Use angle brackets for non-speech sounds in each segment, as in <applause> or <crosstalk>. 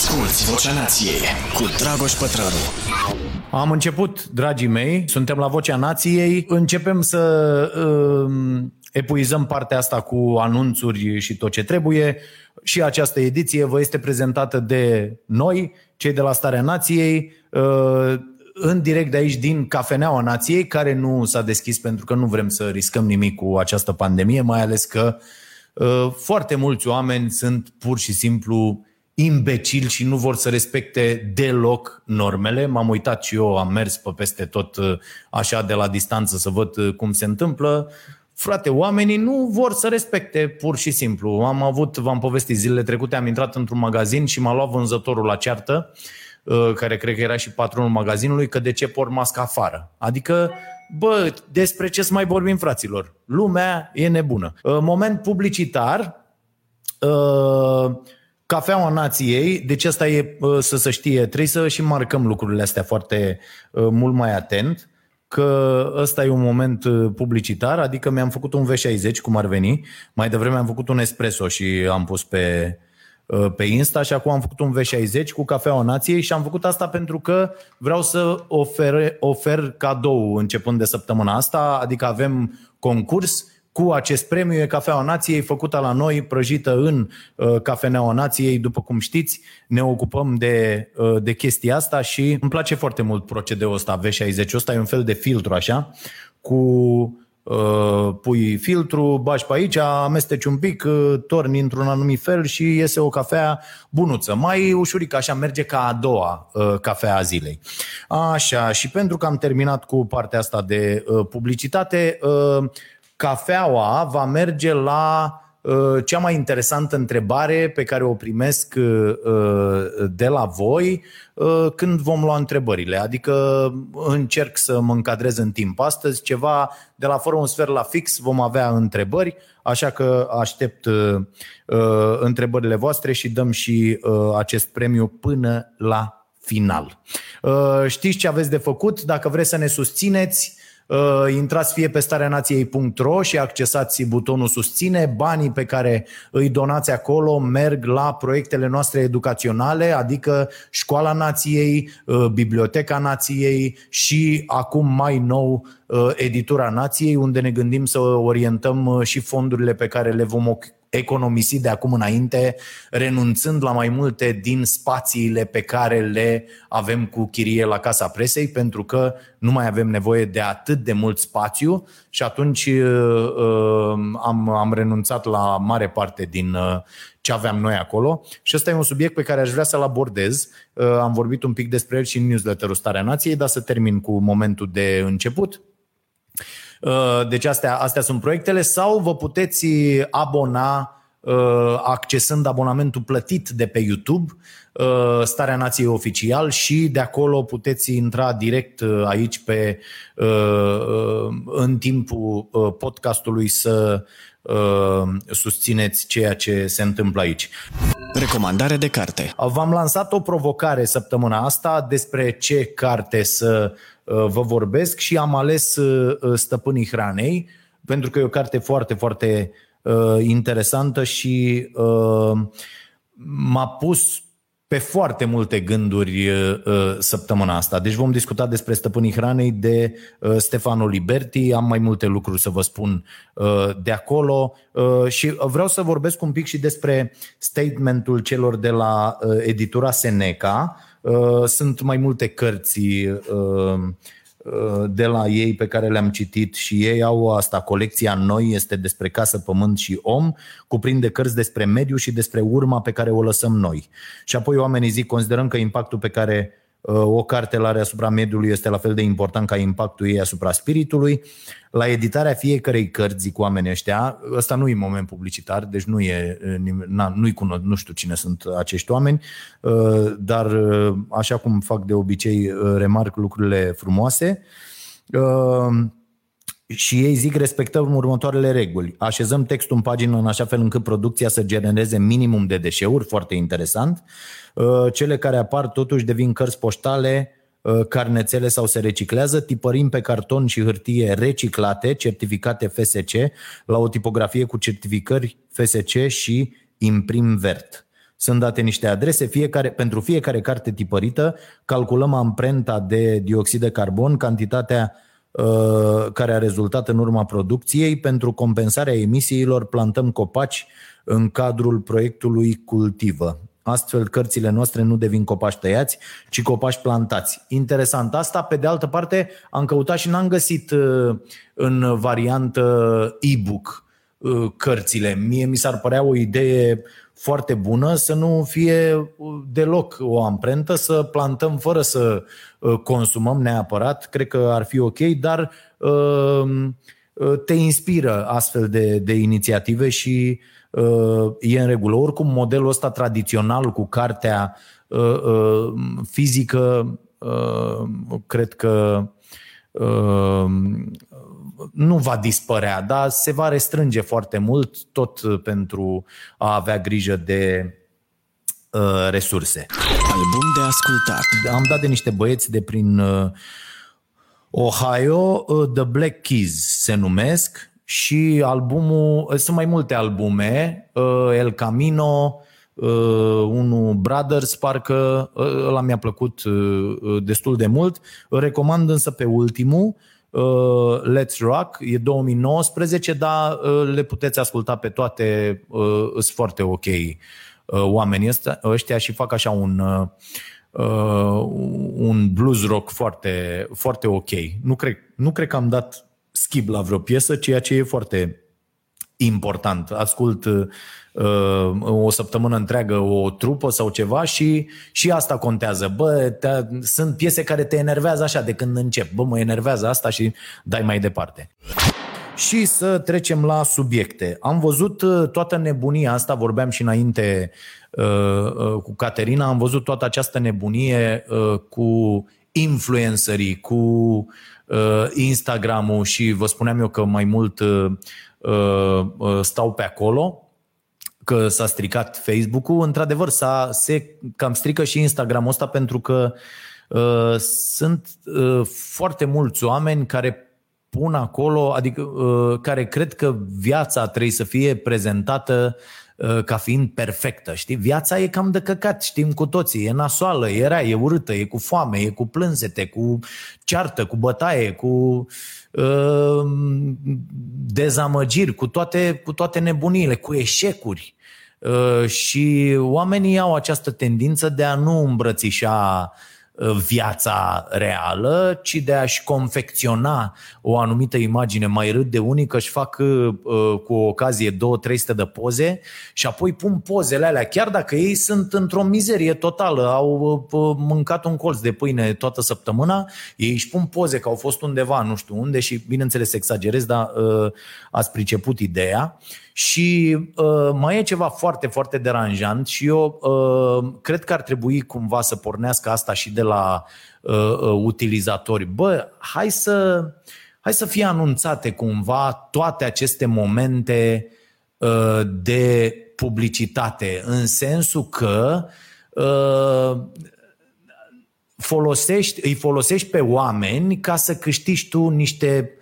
Asculți Vocea Nației cu Dragoș Pătrălu. Am început, dragii mei, suntem la Vocea Nației, începem să uh, epuizăm partea asta cu anunțuri și tot ce trebuie și această ediție vă este prezentată de noi, cei de la Starea Nației, uh, în direct de aici din Cafeneaua Nației, care nu s-a deschis pentru că nu vrem să riscăm nimic cu această pandemie, mai ales că uh, foarte mulți oameni sunt pur și simplu imbecili și nu vor să respecte deloc normele. M-am uitat și eu, am mers pe peste tot uh, așa de la distanță să văd uh, cum se întâmplă. Frate, oamenii nu vor să respecte pur și simplu. Am avut, v-am povestit zilele trecute, am intrat într-un magazin și m-a luat vânzătorul la ceartă, uh, care cred că era și patronul magazinului, că de ce por masca afară. Adică, bă, despre ce să mai vorbim, fraților? Lumea e nebună. Moment publicitar, Cafeaua nației, deci asta e să se știe, trebuie să și marcăm lucrurile astea foarte mult mai atent, că ăsta e un moment publicitar, adică mi-am făcut un V60, cum ar veni, mai devreme am făcut un espresso și am pus pe, pe Insta și acum am făcut un V60 cu Cafeaua Nației și am făcut asta pentru că vreau să ofer, ofer cadou începând de săptămâna asta, adică avem concurs cu acest premiu. E Cafeaua Nației, făcută la noi, prăjită în uh, Cafeneaua Nației. După cum știți, ne ocupăm de, uh, de chestia asta și îmi place foarte mult procedeul ăsta, V60. Ăsta e un fel de filtru, așa, cu uh, pui filtru, bași pe aici, amesteci un pic, uh, torni într-un anumit fel și iese o cafea bunuță. Mai ușurică, așa merge ca a doua uh, cafea a zilei. Așa, și pentru că am terminat cu partea asta de uh, publicitate, uh, cafeaua va merge la uh, cea mai interesantă întrebare pe care o primesc uh, uh, de la voi când vom lua întrebările. Adică încerc să mă încadrez în timp. Astăzi ceva de la fără un sfert la fix vom avea întrebări, așa că aștept întrebările voastre și dăm și acest premiu până la final. Știți ce aveți de făcut? Dacă vreți să ne susțineți, Uh, intrați fie pe stareanației.ro și accesați butonul susține. Banii pe care îi donați acolo merg la proiectele noastre educaționale, adică Școala Nației, uh, Biblioteca Nației și acum mai nou uh, Editura Nației, unde ne gândim să orientăm și fondurile pe care le vom economisi de acum înainte, renunțând la mai multe din spațiile pe care le avem cu chirie la Casa Presei, pentru că nu mai avem nevoie de atât de mult spațiu și atunci uh, uh, am, am renunțat la mare parte din uh, ce aveam noi acolo. Și ăsta e un subiect pe care aș vrea să-l abordez. Am vorbit un pic despre el și în newsletterul Starea Nației, dar să termin cu momentul de început. Uh, deci astea, astea sunt proiectele sau vă puteți abona uh, accesând abonamentul plătit de pe YouTube, uh, Starea Nației Oficial și de acolo puteți intra direct aici pe în timpul podcastului să susțineți ceea ce se întâmplă aici. Recomandare de carte. V-am lansat o provocare săptămâna asta despre ce carte să Uh, vă vorbesc și am ales uh, uh, Stăpânii Hranei, pentru că e o carte foarte, foarte interesantă și m-a pus pe foarte multe gânduri săptămâna asta. Deci vom discuta despre Stăpânii Hranei de Stefano Liberti, am mai multe lucruri să vă spun de acolo. Și vreau să vorbesc un pic și despre statementul celor de la editura Seneca, Uh, sunt mai multe cărți uh, uh, de la ei pe care le-am citit și ei au asta, colecția noi este despre casă, pământ și om, cuprinde cărți despre mediu și despre urma pe care o lăsăm noi. Și apoi oamenii zic, considerăm că impactul pe care Uh, o carte la are asupra mediului este la fel de important ca impactul ei asupra spiritului. La editarea fiecarei cărți, zic oamenii ăștia, ăsta nu e moment publicitar, deci nu e, na, nu-i cunosc, nu știu cine sunt acești oameni, uh, dar uh, așa cum fac de obicei, remarc lucrurile frumoase și ei zic respectăm următoarele reguli. Așezăm textul în pagină în așa fel încât producția să genereze minimum de deșeuri, foarte interesant. Uh, cele care apar totuși devin cărți poștale, uh, carnețele sau se reciclează, tipărim pe carton și hârtie reciclate, certificate FSC, la o tipografie cu certificări FSC și imprim vert. sunt date niște adrese, fiecare, pentru fiecare carte tipărită calculăm amprenta de dioxid de carbon, cantitatea uh, care a rezultat în urma producției. Pentru compensarea emisiilor plantăm copaci în cadrul proiectului Cultivă. Astfel, cărțile noastre nu devin copaci tăiați, ci copaci plantați. Interesant asta. Pe de altă parte, am căutat și n-am găsit uh, în variantă e-book uh, cărțile. Mie mi s-ar părea o idee foarte bună să nu fie uh, deloc o amprentă, să plantăm fără să consumăm neapărat. Cred că ar fi ok, dar te inspiră astfel de, de inițiative și uh, e în regulă. Oricum, modelul ăsta tradițional cu cartea uh, uh, fizică, uh, cred că nu va dispărea, dar se va restrânge foarte mult tot pentru a avea grijă de resurse. Album de ascultat. Am dat de niște băieți de prin Ohio, The Black Keys se numesc, și albumul, sunt mai multe albume, uh, El Camino, uh, unul Brothers, parcă uh, ăla mi-a plăcut destul de mult. Recomand însă pe ultimul, Let's Rock, e 2019, dar le puteți asculta pe toate, sunt foarte ok oamenii ăștia, ăștia și fac așa un, un blues rock foarte, foarte ok. Nu cred, nu cred că am dat schimb la vreo piesă, ceea ce e foarte important. Ascult uh, o săptămână întreagă o trupă sau ceva și, și asta contează. Bă, te, sunt piese care te enervează așa de când încep. Bă, mă enervează asta și dai mai departe. Și să trecem la subiecte. Am văzut uh, toată nebunia asta, vorbeam și înainte uh, uh, cu Caterina, am văzut toată această nebunie uh, cu influencerii, cu Uh, Instagram-ul și vă spuneam eu că mai mult uh, uh, stau pe acolo, că s-a stricat Facebook-ul, într-adevăr s-a, se cam strică și Instagram-ul ăsta pentru că uh, sunt uh, foarte mulți oameni care pun acolo, adică uh, care cred că viața trebuie să fie prezentată Uh, ca fiind perfectă, știi? Viața e cam de căcat, știm cu toții, e nasoală, e rea, e urâtă, e cu foame, e cu plânsete, cu ceartă, cu bătaie, cu uh, dezamăgiri, cu toate, cu toate nebunile, cu eșecuri. Uh, și oamenii au această tendință de a nu îmbrățișa uh, viața reală, ci de a-și confecționa o anumită imagine. Mai râd de unică, își fac uh, cu o ocazie două, trei de poze și apoi pun pozele alea, chiar dacă ei sunt într-o mizerie totală, au uh, mâncat un colț de pâine toată săptămâna, ei își pun poze că au fost undeva, nu știu unde și bineînțeles exagerez, dar uh, ați priceput ideea și uh, mai e ceva foarte, foarte deranjant și eu uh, cred că ar trebui cumva să pornească asta și de la uh, uh, utilizatori. Bă, hai să, hai să fie anunțate cumva toate aceste momente uh, de publicitate, în sensul că uh, folosești, îi folosești pe oameni ca să câștigi tu niște Uh,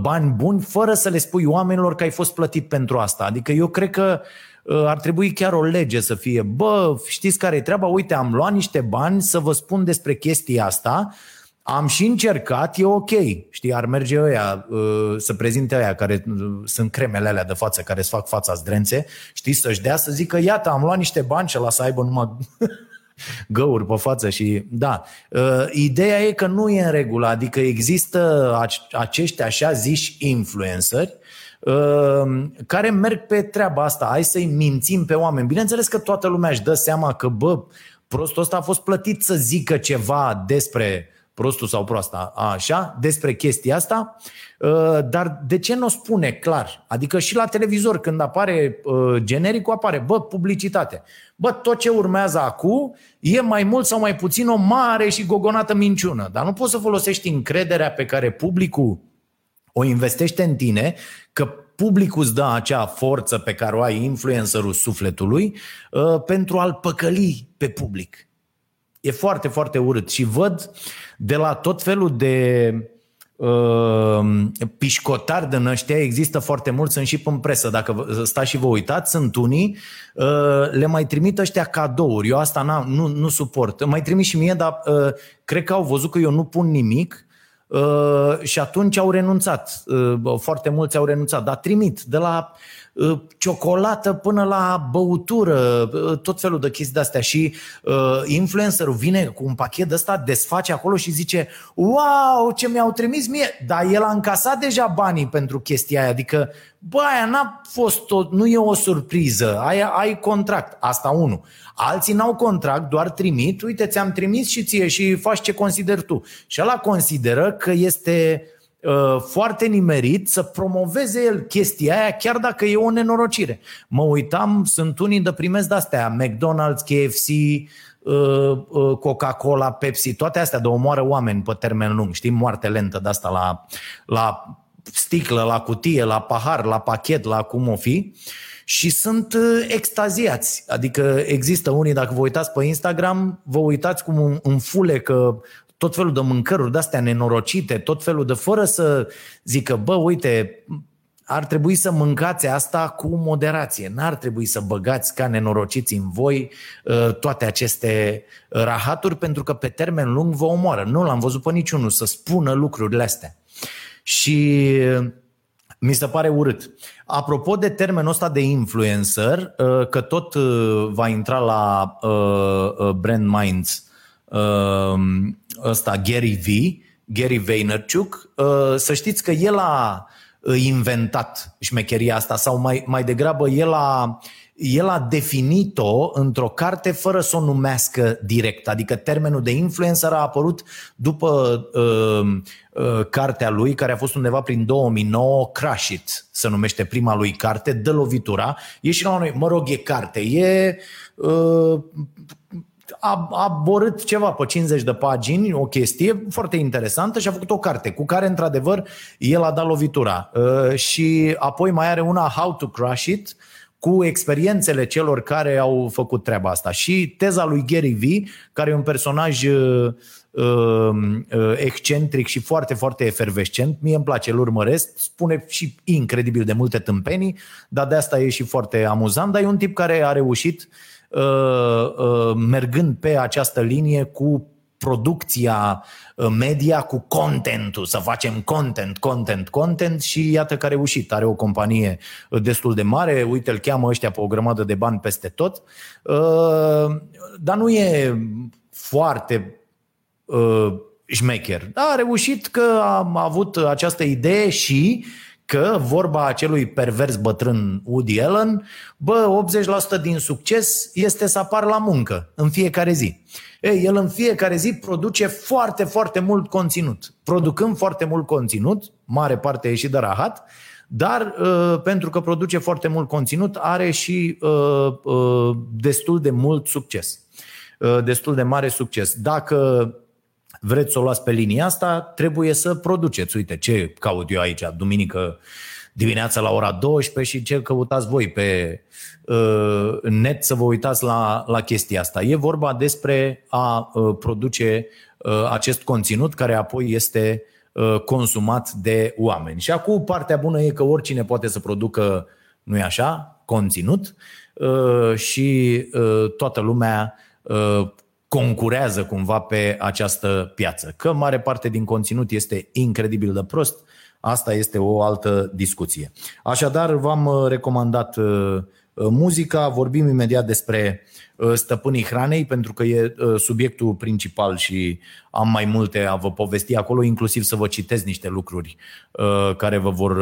bani buni fără să le spui oamenilor că ai fost plătit pentru asta. Adică eu cred că uh, ar trebui chiar o lege să fie, bă, știți care e treaba? Uite, am luat niște bani să vă spun despre chestia asta, am și încercat, e ok. Știi, ar merge ăia uh, să prezinte ăia care sunt cremele alea de față, care îți fac fața zdrențe, știi, să-și dea să zică, iată, am luat niște bani și la să aibă numai găuri pe față și da. Uh, ideea e că nu e în regulă, adică există acești așa ziși influenceri uh, care merg pe treaba asta, hai să-i mințim pe oameni. Bineînțeles că toată lumea își dă seama că, bă, prostul ăsta a fost plătit să zică ceva despre prostul sau proasta, așa, despre chestia asta, uh, dar de ce nu o spune clar? Adică și la televizor când apare genericul apare, bă, publicitate. Bă, tot ce urmează acum e mai mult sau mai puțin o mare și gogonată minciună. Dar nu poți să folosești încrederea pe care publicul o investește în tine, că publicul îți dă acea forță pe care o ai influencerul sufletului uh, pentru a-l păcăli pe public. E foarte, foarte urât și văd de la tot felul de uh, pișcotari din ăștia există foarte mulți, sunt și în presă, dacă stați și vă uitați, sunt unii, uh, le mai trimit ăștia cadouri, eu asta n nu, nu suport, mai trimit și mie, dar uh, cred că au văzut că eu nu pun nimic uh, și atunci au renunțat, uh, foarte mulți au renunțat, dar trimit de la Uh, ciocolată până la băutură, uh, tot felul de chestii de-astea. Și uh, influencerul vine cu un pachet de ăsta, desface acolo și zice wow, ce mi-au trimis mie, dar el a încasat deja banii pentru chestia aia, adică bă, aia n-a fost o, nu e o surpriză, aia ai contract, asta unul. Alții n-au contract, doar trimit, uite, ți-am trimis și ție și faci ce consideri tu. Și ăla consideră că este Uh, foarte nimerit să promoveze el chestia aia, chiar dacă e o nenorocire. Mă uitam, sunt unii de primesc de-astea, McDonald's, KFC, uh, uh, Coca-Cola, Pepsi, toate astea de omoară oameni pe termen lung, știi, moarte lentă de asta la, la sticlă, la cutie, la pahar, la pachet, la cum o fi și sunt extaziați. Adică există unii, dacă vă uitați pe Instagram, vă uitați cum înfulecă tot felul de mâncăruri de-astea nenorocite, tot felul de fără să zică, bă, uite, ar trebui să mâncați asta cu moderație. N-ar trebui să băgați ca nenorociți în voi uh, toate aceste rahaturi pentru că pe termen lung vă omoară. Nu l-am văzut pe niciunul să spună lucrurile astea. Și mi se pare urât. Apropo de termenul ăsta de influencer, uh, că tot uh, va intra la Brand Minds ăsta Gary V, Gary Vaynerchuk, uh, să știți că el a uh, inventat șmecheria asta sau mai, mai degrabă el a, el a definit-o într-o carte fără să o numească direct. Adică termenul de influencer a apărut după uh, uh, cartea lui, care a fost undeva prin 2009, Crash It, se numește prima lui carte, Dă lovitura. E și la noi, mă rog, e carte, e uh, a, a borât ceva pe 50 de pagini, o chestie foarte interesantă și a făcut o carte cu care, într-adevăr, el a dat lovitura. Uh, și apoi mai are una How to Crush It, cu experiențele celor care au făcut treaba asta. Și teza lui Gary V, care e un personaj uh, uh, excentric și foarte, foarte efervescent, mie îmi place, îl urmăresc, spune și incredibil de multe tâmpenii, dar de asta e și foarte amuzant, dar e un tip care a reușit uh, Uh, uh, mergând pe această linie cu producția uh, media cu contentul, să facem content, content, content și iată că a reușit. Are o companie destul de mare, uite, îl cheamă ăștia pe o grămadă de bani peste tot, dar nu e foarte șmecher. Da, a reușit că am avut această idee și că vorba acelui pervers bătrân Woody Allen, bă, 80% din succes este să apar la muncă în fiecare zi. Ei, el în fiecare zi produce foarte, foarte mult conținut. Producând foarte mult conținut, mare parte e și de rahat, dar uh, pentru că produce foarte mult conținut, are și uh, uh, destul de mult succes. Uh, destul de mare succes. Dacă vreți să o luați pe linia asta, trebuie să produceți. Uite, ce caut eu aici, duminică dimineața la ora 12 și ce căutați voi pe uh, net să vă uitați la, la chestia asta. E vorba despre a uh, produce uh, acest conținut care apoi este uh, consumat de oameni. Și acum partea bună e că oricine poate să producă, nu e așa, conținut uh, și uh, toată lumea uh, concurează cumva pe această piață. Că mare parte din conținut este incredibil de prost, asta este o altă discuție. Așadar, v-am recomandat uh, muzica, vorbim imediat despre Uh, stăpânii hranei, pentru că e uh, subiectul principal și am mai multe a vă povesti acolo, inclusiv să vă citesc niște lucruri uh, care vă vor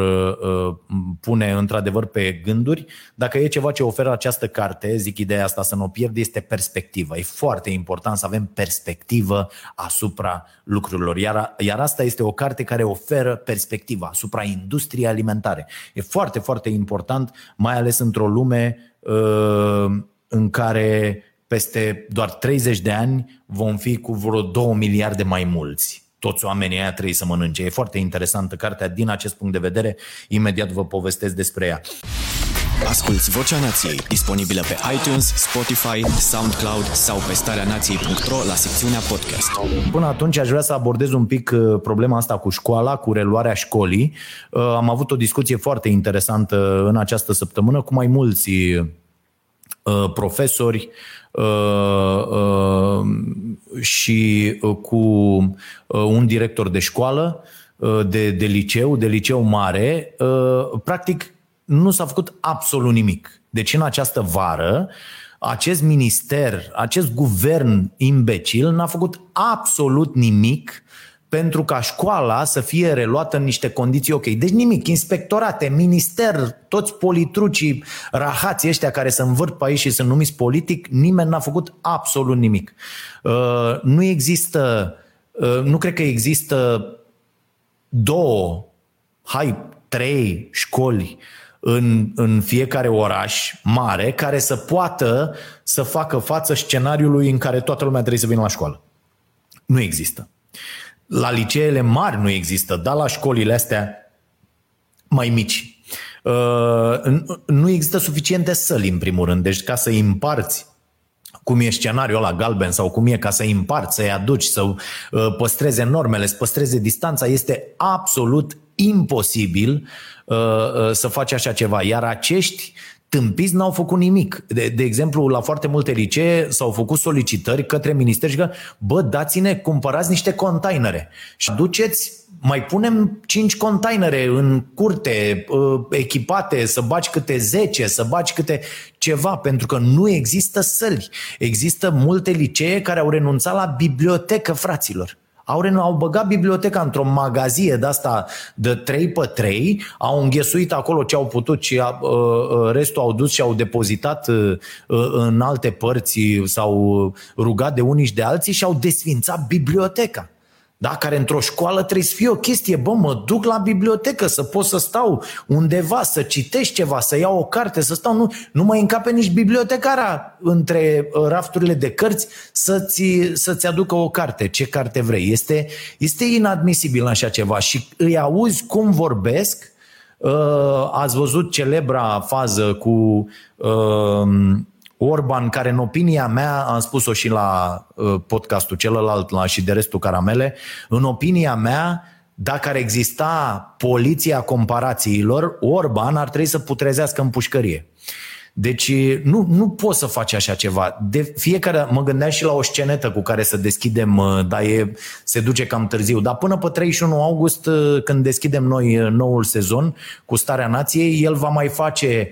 pune într-adevăr pe gânduri. Dacă e ceva ce oferă această carte, zic ideea asta să nu o pierd, este perspectivă. E foarte important să avem perspectivă asupra lucrurilor. Iar, iar asta este o carte care oferă perspectiva asupra industriei alimentare. E foarte, foarte important, mai ales într-o lume în care peste doar 30 de ani vom fi cu vreo 2 miliarde mai mulți. Toți oamenii aia trebuie să mănânce. E foarte interesantă cartea din acest punct de vedere. Imediat vă povestesc despre ea. Asculți Vocea Nației, disponibilă pe iTunes, Spotify, SoundCloud sau pe starea nației.ro la secțiunea podcast. Până atunci aș vrea să abordez un pic uh, problema asta cu școala, cu reluarea școlii. Uh, am avut o discuție foarte interesantă în această săptămână cu mai mulți uh, profesori și cu un director de școală, de, de liceu, de liceu mare. Practic, nu s-a făcut absolut nimic. Deci în această vară, acest minister, acest guvern imbecil n-a făcut absolut nimic pentru ca școala să fie reluată în niște condiții ok. Deci nimic, inspectorate, minister, toți politrucii, rahații ăștia care se învârt pe aici și sunt numiți politic, nimeni n-a făcut absolut nimic. Uh, nu există, uh, nu cred că există două, hai, trei școli în, în fiecare oraș mare care să poată să facă față scenariului în care toată lumea trebuie să vină la școală. Nu există. La liceele mari nu există, dar la școlile astea mai mici. Uh, nu există suficiente săli, în primul rând. Deci ca să împarți cum e scenariul ăla galben sau cum e ca să-i împarți, să-i aduci, să uh, păstreze normele, să păstreze distanța, este absolut imposibil uh, uh, să faci așa ceva. Iar acești tâmpiți n-au făcut nimic. De, de exemplu, la foarte multe licee s-au făcut solicitări către minister și că, bă, dați-ne, cumpărați niște containere și duceți mai punem 5 containere în curte uh, echipate, să baci câte 10, să baci câte ceva, pentru că nu există săli. Există multe licee care au renunțat la bibliotecă, fraților. Au, au băgat biblioteca într-o magazie de asta de 3 pe 3, au înghesuit acolo ce au putut și a, uh, uh, restul au dus și au depozitat uh, în alte părți sau rugat de unii și de alții și au desfințat biblioteca da? care într-o școală trebuie să fie o chestie, bă, mă duc la bibliotecă să pot să stau undeva, să citești ceva, să iau o carte, să stau, nu, nu mai încape nici bibliotecara între uh, rafturile de cărți să-ți, să-ți aducă o carte, ce carte vrei. Este, este inadmisibil așa ceva și îi auzi cum vorbesc, uh, ați văzut celebra fază cu uh, Orban, care în opinia mea, am spus-o și la uh, podcastul celălalt la și de restul caramele, în opinia mea, dacă ar exista poliția comparațiilor, Orban ar trebui să putrezească în pușcărie. Deci nu, nu poți să faci așa ceva. De fiecare, mă gândeam și la o scenetă cu care să deschidem, uh, dar e, se duce cam târziu. Dar până pe 31 august, uh, când deschidem noi noul sezon cu Starea Nației, el va mai face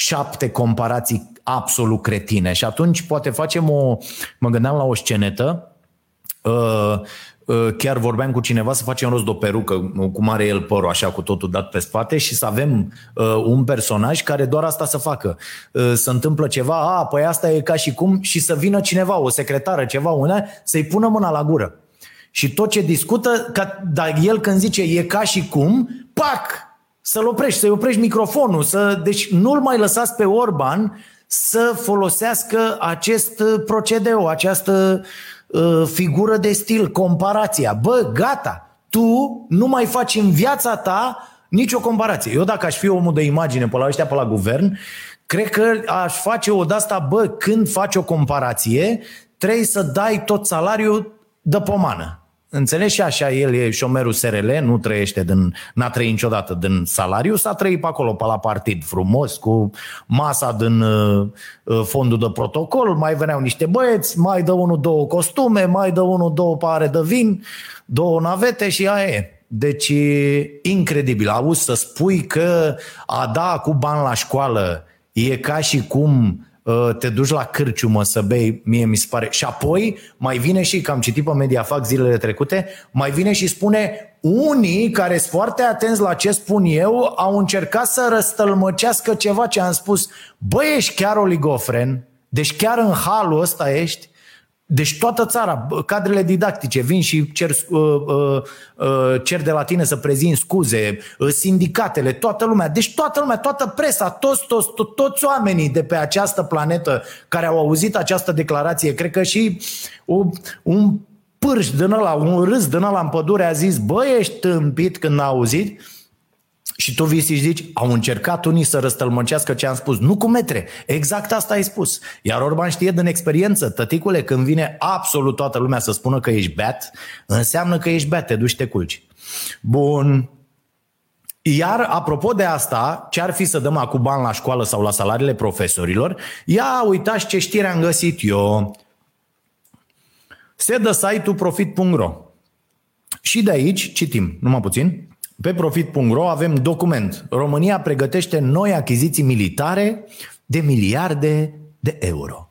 șapte comparații absolut cretine. Și atunci poate facem o, mă gândeam la o scenetă, uh, uh, chiar vorbeam cu cineva să facem rost de o perucă, cum are el părul așa cu totul dat pe spate și să avem uh, un personaj care doar asta să facă. Uh, să întâmplă ceva, a, păi asta e ca și cum și să vină cineva, o secretară, ceva, una, să-i pună mâna la gură. Și tot ce discută, ca, dar el când zice e ca și cum, pac, să-l oprești, să-i oprești microfonul, să, deci nu-l mai lăsați pe Orban să folosească acest procedeu, această uh, figură de stil, comparația. Bă, gata, tu nu mai faci în viața ta nicio comparație. Eu dacă aș fi omul de imagine pe la ăștia, pe la guvern, cred că aș face o de-asta, bă, când faci o comparație, trebuie să dai tot salariul de pomană. Înțelegi și așa, el e șomerul SRL, nu trăiește din, n-a trăit niciodată din salariu, s-a trăit pe acolo, pe la partid, frumos, cu masa din uh, uh, fondul de protocol, mai veneau niște băieți, mai dă unul două costume, mai dă unul două pare de vin, două navete și aia e. Deci, incredibil. Auzi să spui că a da cu bani la școală e ca și cum Uh, te duci la cârciumă să bei, mie mi se pare. Și apoi mai vine și, că am citit pe Mediafax zilele trecute, mai vine și spune unii care sunt foarte atenți la ce spun eu au încercat să răstălmăcească ceva ce am spus. Băi, ești chiar oligofren? Deci chiar în halul ăsta ești? Deci toată țara, cadrele didactice vin și cer, uh, uh, uh, cer de la tine să prezint scuze, uh, sindicatele, toată lumea. Deci toată lumea, toată presa, toți, toți, to- toți oamenii de pe această planetă care au auzit această declarație, cred că și un, un pârș din ăla, un râs din ăla în pădure a zis, bă, ești tâmpit când a auzit? Și Și tu vii și zici, au încercat unii să răstălmăcească ce am spus. Nu cu metre. Exact asta ai spus. Iar Orban știe din experiență, tăticule, când vine absolut toată lumea să spună că ești beat, înseamnă că ești beat, te duci te culci. Bun. Iar, apropo de asta, ce ar fi să dăm acum bani la școală sau la salariile profesorilor? Ia uitați ce știre am găsit eu. Se dă site-ul profit.ro și de aici, citim, numai puțin, pe profit.ro avem document. România pregătește noi achiziții militare de miliarde de euro.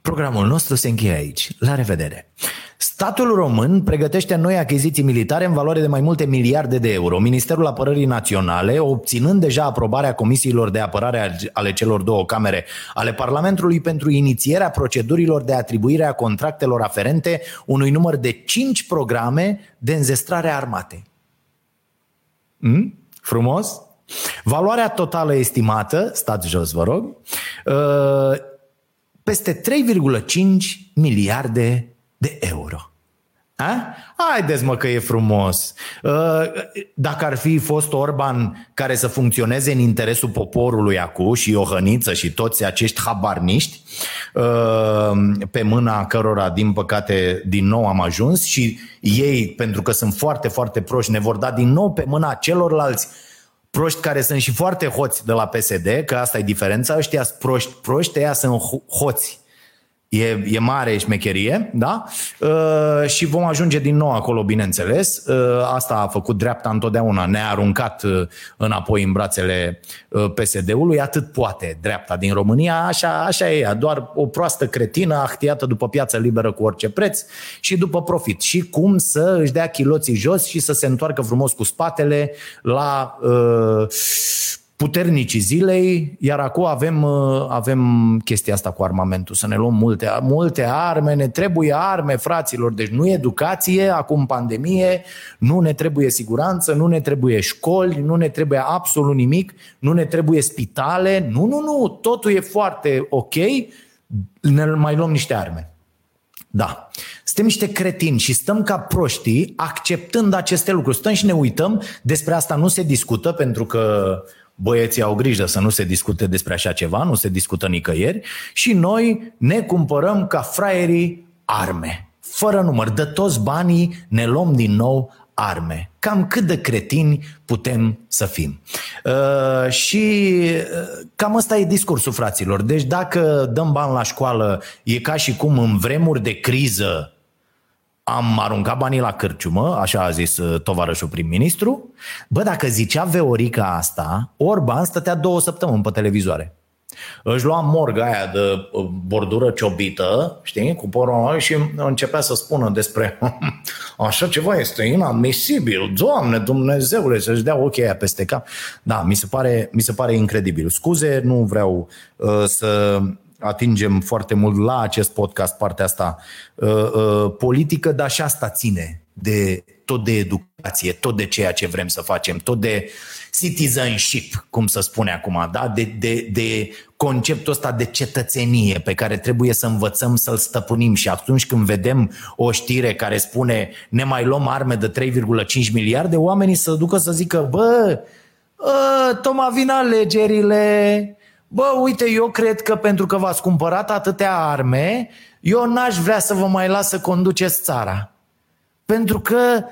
Programul nostru se încheie aici. La revedere! Statul român pregătește noi achiziții militare în valoare de mai multe miliarde de euro. Ministerul Apărării Naționale, obținând deja aprobarea comisiilor de apărare ale celor două camere ale Parlamentului pentru inițierea procedurilor de atribuire a contractelor aferente unui număr de 5 programe de înzestrare armate. Hmm? Frumos? Valoarea totală estimată, stați jos vă rog, uh, peste 3,5 miliarde de euro. A? Haideți mă că e frumos. Uh, dacă ar fi fost Orban care să funcționeze în interesul poporului acum și Iohăniță și toți acești habarniști uh, pe mâna cărora din păcate din nou am ajuns și ei, pentru că sunt foarte, foarte proști, ne vor da din nou pe mâna celorlalți proști care sunt și foarte hoți de la PSD, că asta e diferența, ăștia sunt proști, proști, ăia sunt hoți E, e mare șmecherie, da? Uh, și vom ajunge din nou acolo, bineînțeles. Uh, asta a făcut dreapta întotdeauna. Ne-a aruncat uh, înapoi în brațele uh, PSD-ului. Atât poate dreapta din România. Așa, așa e ea. Doar o proastă cretină ahtiată după piața liberă cu orice preț și după profit. Și cum să își dea chiloții jos și să se întoarcă frumos cu spatele la... Uh, puternicii zilei, iar acum avem, uh, avem chestia asta cu armamentul, să ne luăm multe, multe arme, ne trebuie arme, fraților, deci nu educație, acum pandemie, nu ne trebuie siguranță, nu ne trebuie școli, nu ne trebuie absolut nimic, nu ne trebuie spitale, nu, nu, nu, totul e foarte ok, ne mai luăm niște arme. Da. Suntem niște cretini și stăm ca proștii acceptând aceste lucruri. Stăm și ne uităm, despre asta nu se discută pentru că băieții au grijă să nu se discute despre așa ceva, nu se discută nicăieri și noi ne cumpărăm ca fraierii arme. Fără număr, de toți banii ne luăm din nou arme. Cam cât de cretini putem să fim. Uh, și uh, cam ăsta e discursul fraților. Deci dacă dăm bani la școală, e ca și cum în vremuri de criză am aruncat banii la cârciumă, așa a zis uh, tovarășul prim-ministru. Bă, dacă zicea Veorica asta, Orban stătea două săptămâni pe televizoare. Își lua morga aia de uh, bordură ciobită, știi, cu porul și începea să spună despre <laughs> așa ceva este inadmisibil, Doamne Dumnezeule, să-și dea ochii aia peste cap. Da, mi se pare, mi se pare incredibil. Scuze, nu vreau uh, să atingem foarte mult la acest podcast partea asta. Uh, uh, politică, dar și asta ține de tot de educație, tot de ceea ce vrem să facem, tot de citizenship, cum să spune acum, da? de, de, de conceptul ăsta de cetățenie pe care trebuie să învățăm să-l stăpânim. Și atunci când vedem o știre care spune ne mai luăm arme de 3,5 miliarde, oamenii să ducă să zică, bă, ă, tocmai vin alegerile, Bă, uite, eu cred că pentru că v-ați cumpărat atâtea arme, eu n-aș vrea să vă mai las să conduceți țara. Pentru că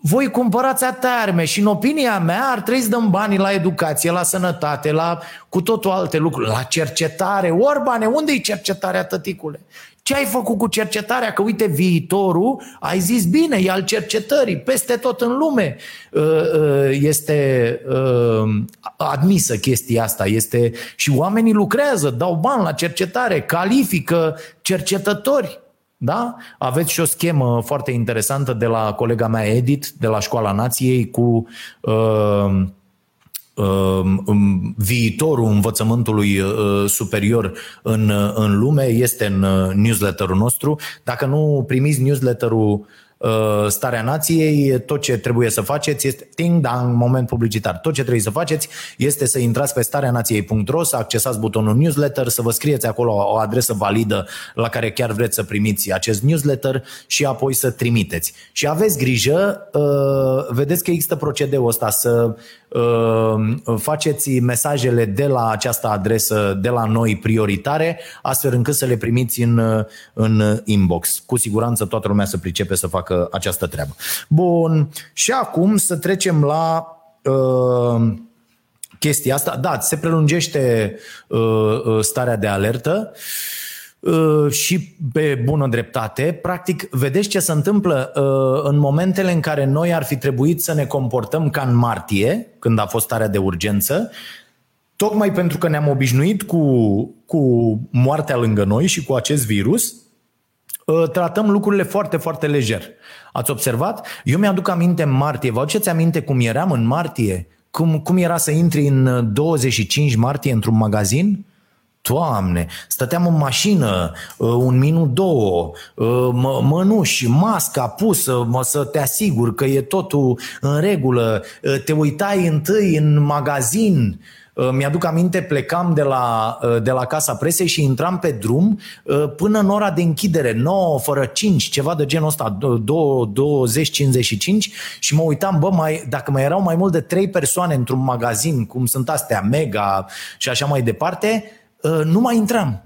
voi cumpărați atâtea arme și în opinia mea ar trebui să dăm banii la educație, la sănătate, la cu totul alte lucruri, la cercetare. Orbane, unde e cercetarea, tăticule? Ce ai făcut cu cercetarea? Că uite, viitorul, ai zis bine, e al cercetării, peste tot în lume uh, uh, este uh, admisă chestia asta. Este și oamenii lucrează, dau bani la cercetare, califică cercetători. Da? Aveți și o schemă foarte interesantă de la colega mea Edith, de la Școala Nației, cu uh, Um, viitorul învățământului uh, superior în, uh, în lume este în uh, newsletterul nostru. Dacă nu primiți newsletterul Starea Nației, tot ce trebuie să faceți este ting dang moment publicitar. Tot ce trebuie să faceți este să intrați pe stareanației.ro, să accesați butonul newsletter, să vă scrieți acolo o adresă validă la care chiar vreți să primiți acest newsletter și apoi să trimiteți. Și aveți grijă, vedeți că există procedeul ăsta să faceți mesajele de la această adresă, de la noi prioritare, astfel încât să le primiți în, în inbox. Cu siguranță toată lumea să pricepe să facă această treabă. Bun, și acum să trecem la uh, chestia asta. Da, se prelungește uh, starea de alertă. Uh, Uh, și pe bună dreptate. Practic, vedeți ce se întâmplă uh, în momentele în care noi ar fi trebuit să ne comportăm ca în martie, când a fost starea de urgență, tocmai pentru că ne-am obișnuit cu, cu moartea lângă noi și cu acest virus, uh, tratăm lucrurile foarte, foarte lejer. Ați observat? Eu mi-aduc aminte în martie, vă aduceți aminte cum eram în martie? Cum, cum era să intri în 25 martie într-un magazin? Doamne, stăteam în mașină uh, un minut, două, uh, mănuși, masca pusă, mă, să te asigur că e totul în regulă, uh, te uitai întâi în magazin, mi-aduc aminte, plecam de la, de la Casa Presei și intram pe drum până în ora de închidere, 9 fără 5, ceva de genul ăsta, 20-55 și mă uitam, bă, mai, dacă mai erau mai mult de 3 persoane într-un magazin, cum sunt astea, Mega și așa mai departe, Uh, nu mai intram.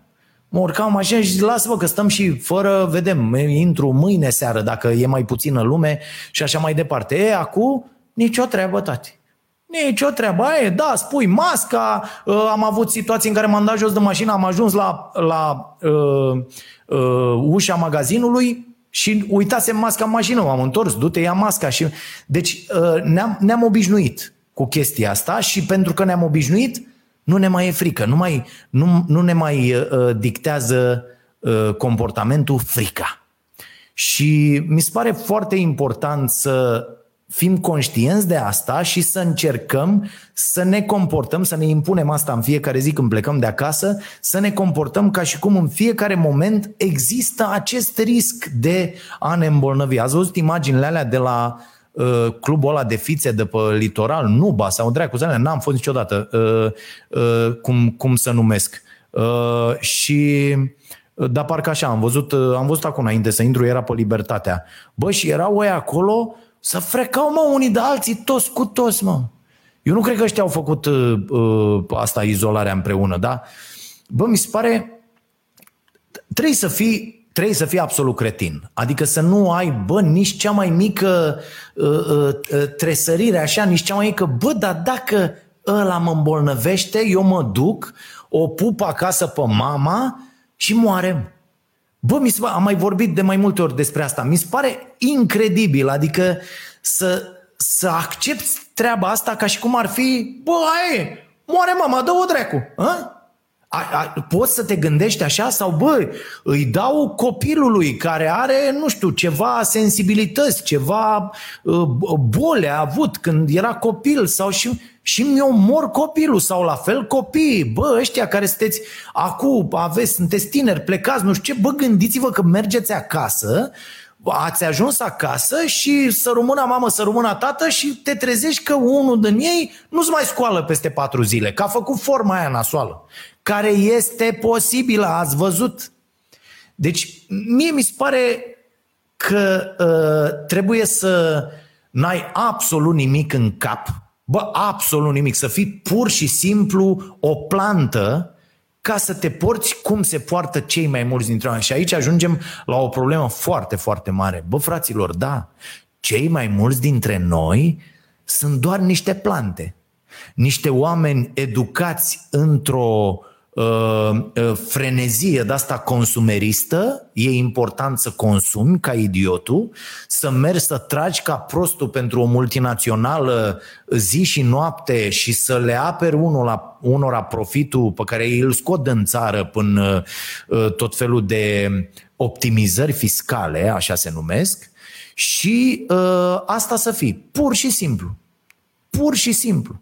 Mă urcam în mașină și lasă-vă că stăm și fără, vedem, intru mâine seară dacă e mai puțină lume și așa mai departe. E, acum, nicio treabă, tati. Nici o treabă, e, da, spui masca, uh, am avut situații în care m-am dat jos de mașină, am ajuns la, la uh, uh, ușa magazinului și uitasem masca în mașină, m-am întors, du-te, ia masca. Și... Deci uh, ne-am, ne-am obișnuit cu chestia asta și pentru că ne-am obișnuit, nu ne mai e frică, nu, mai, nu, nu ne mai uh, dictează uh, comportamentul frica. Și mi se pare foarte important să fim conștienți de asta și să încercăm să ne comportăm, să ne impunem asta în fiecare zi când plecăm de acasă, să ne comportăm ca și cum în fiecare moment există acest risc de a ne îmbolnăvi. Ați văzut imaginile alea de la Uh, clubul ăla de fițe de pe litoral, Nuba sau dracu, n-am fost niciodată, uh, uh, cum, cum să numesc. Și dar parcă așa, am văzut, am văzut acum înainte să intru, era pe Libertatea. Bă, și erau ei acolo să frecau, mă, unii de alții, toți cu toți, mă. Eu nu cred că ăștia au făcut uh, asta, izolarea împreună, da? Bă, mi se pare, trebuie să fii trebuie să fii absolut cretin. Adică să nu ai, bă, nici cea mai mică uh, uh, uh, tresărire, așa, nici cea mai mică, bă, dar dacă ăla mă îmbolnăvește, eu mă duc, o pup acasă pe mama și moarem. Bă, mi se pare, am mai vorbit de mai multe ori despre asta. Mi se pare incredibil, adică să, să accepti treaba asta ca și cum ar fi, bă, aie, moare mama, dă-o dracu. A? A, a, poți să te gândești așa sau bă, îi dau copilului care are, nu știu, ceva sensibilități, ceva uh, bole a avut când era copil sau și, și mi mor copilul sau la fel copiii. Bă, ăștia care sunteți acum, aveți, sunteți tineri, plecați, nu știu ce, bă, gândiți-vă că mergeți acasă ați ajuns acasă și să rămână mamă, să rămână tată și te trezești că unul din ei nu-ți mai scoală peste patru zile, că a făcut forma aia nasoală care este posibilă, ați văzut. Deci, mie mi se pare că uh, trebuie să n-ai absolut nimic în cap, bă, absolut nimic, să fii pur și simplu o plantă ca să te porți cum se poartă cei mai mulți dintre oameni. Și aici ajungem la o problemă foarte, foarte mare. Bă, fraților, da, cei mai mulți dintre noi sunt doar niște plante. Niște oameni educați într-o Uh, uh, frenezie de asta consumeristă, e important să consumi ca idiotul, să mergi să tragi ca prostul pentru o multinațională zi și noapte și să le aperi unul la, unora profitul pe care îl scot în țară până uh, tot felul de optimizări fiscale, așa se numesc, și uh, asta să fii, pur și simplu. Pur și simplu.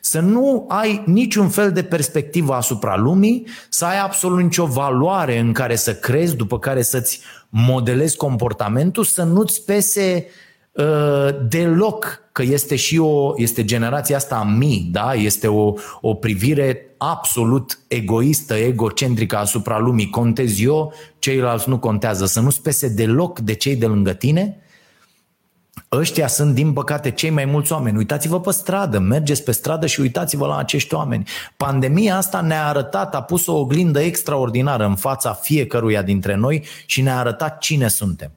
Să nu ai niciun fel de perspectivă asupra lumii, să ai absolut nicio valoare în care să crezi, după care să-ți modelezi comportamentul, să nu-ți pese uh, deloc că este și o, este generația asta a mii, da? este o, o privire absolut egoistă, egocentrică asupra lumii. Contez eu, ceilalți nu contează. Să nu-ți pese deloc de cei de lângă tine, Ăștia sunt, din păcate, cei mai mulți oameni. Uitați-vă pe stradă, mergeți pe stradă și uitați-vă la acești oameni. Pandemia asta ne-a arătat, a pus o oglindă extraordinară în fața fiecăruia dintre noi și ne-a arătat cine suntem.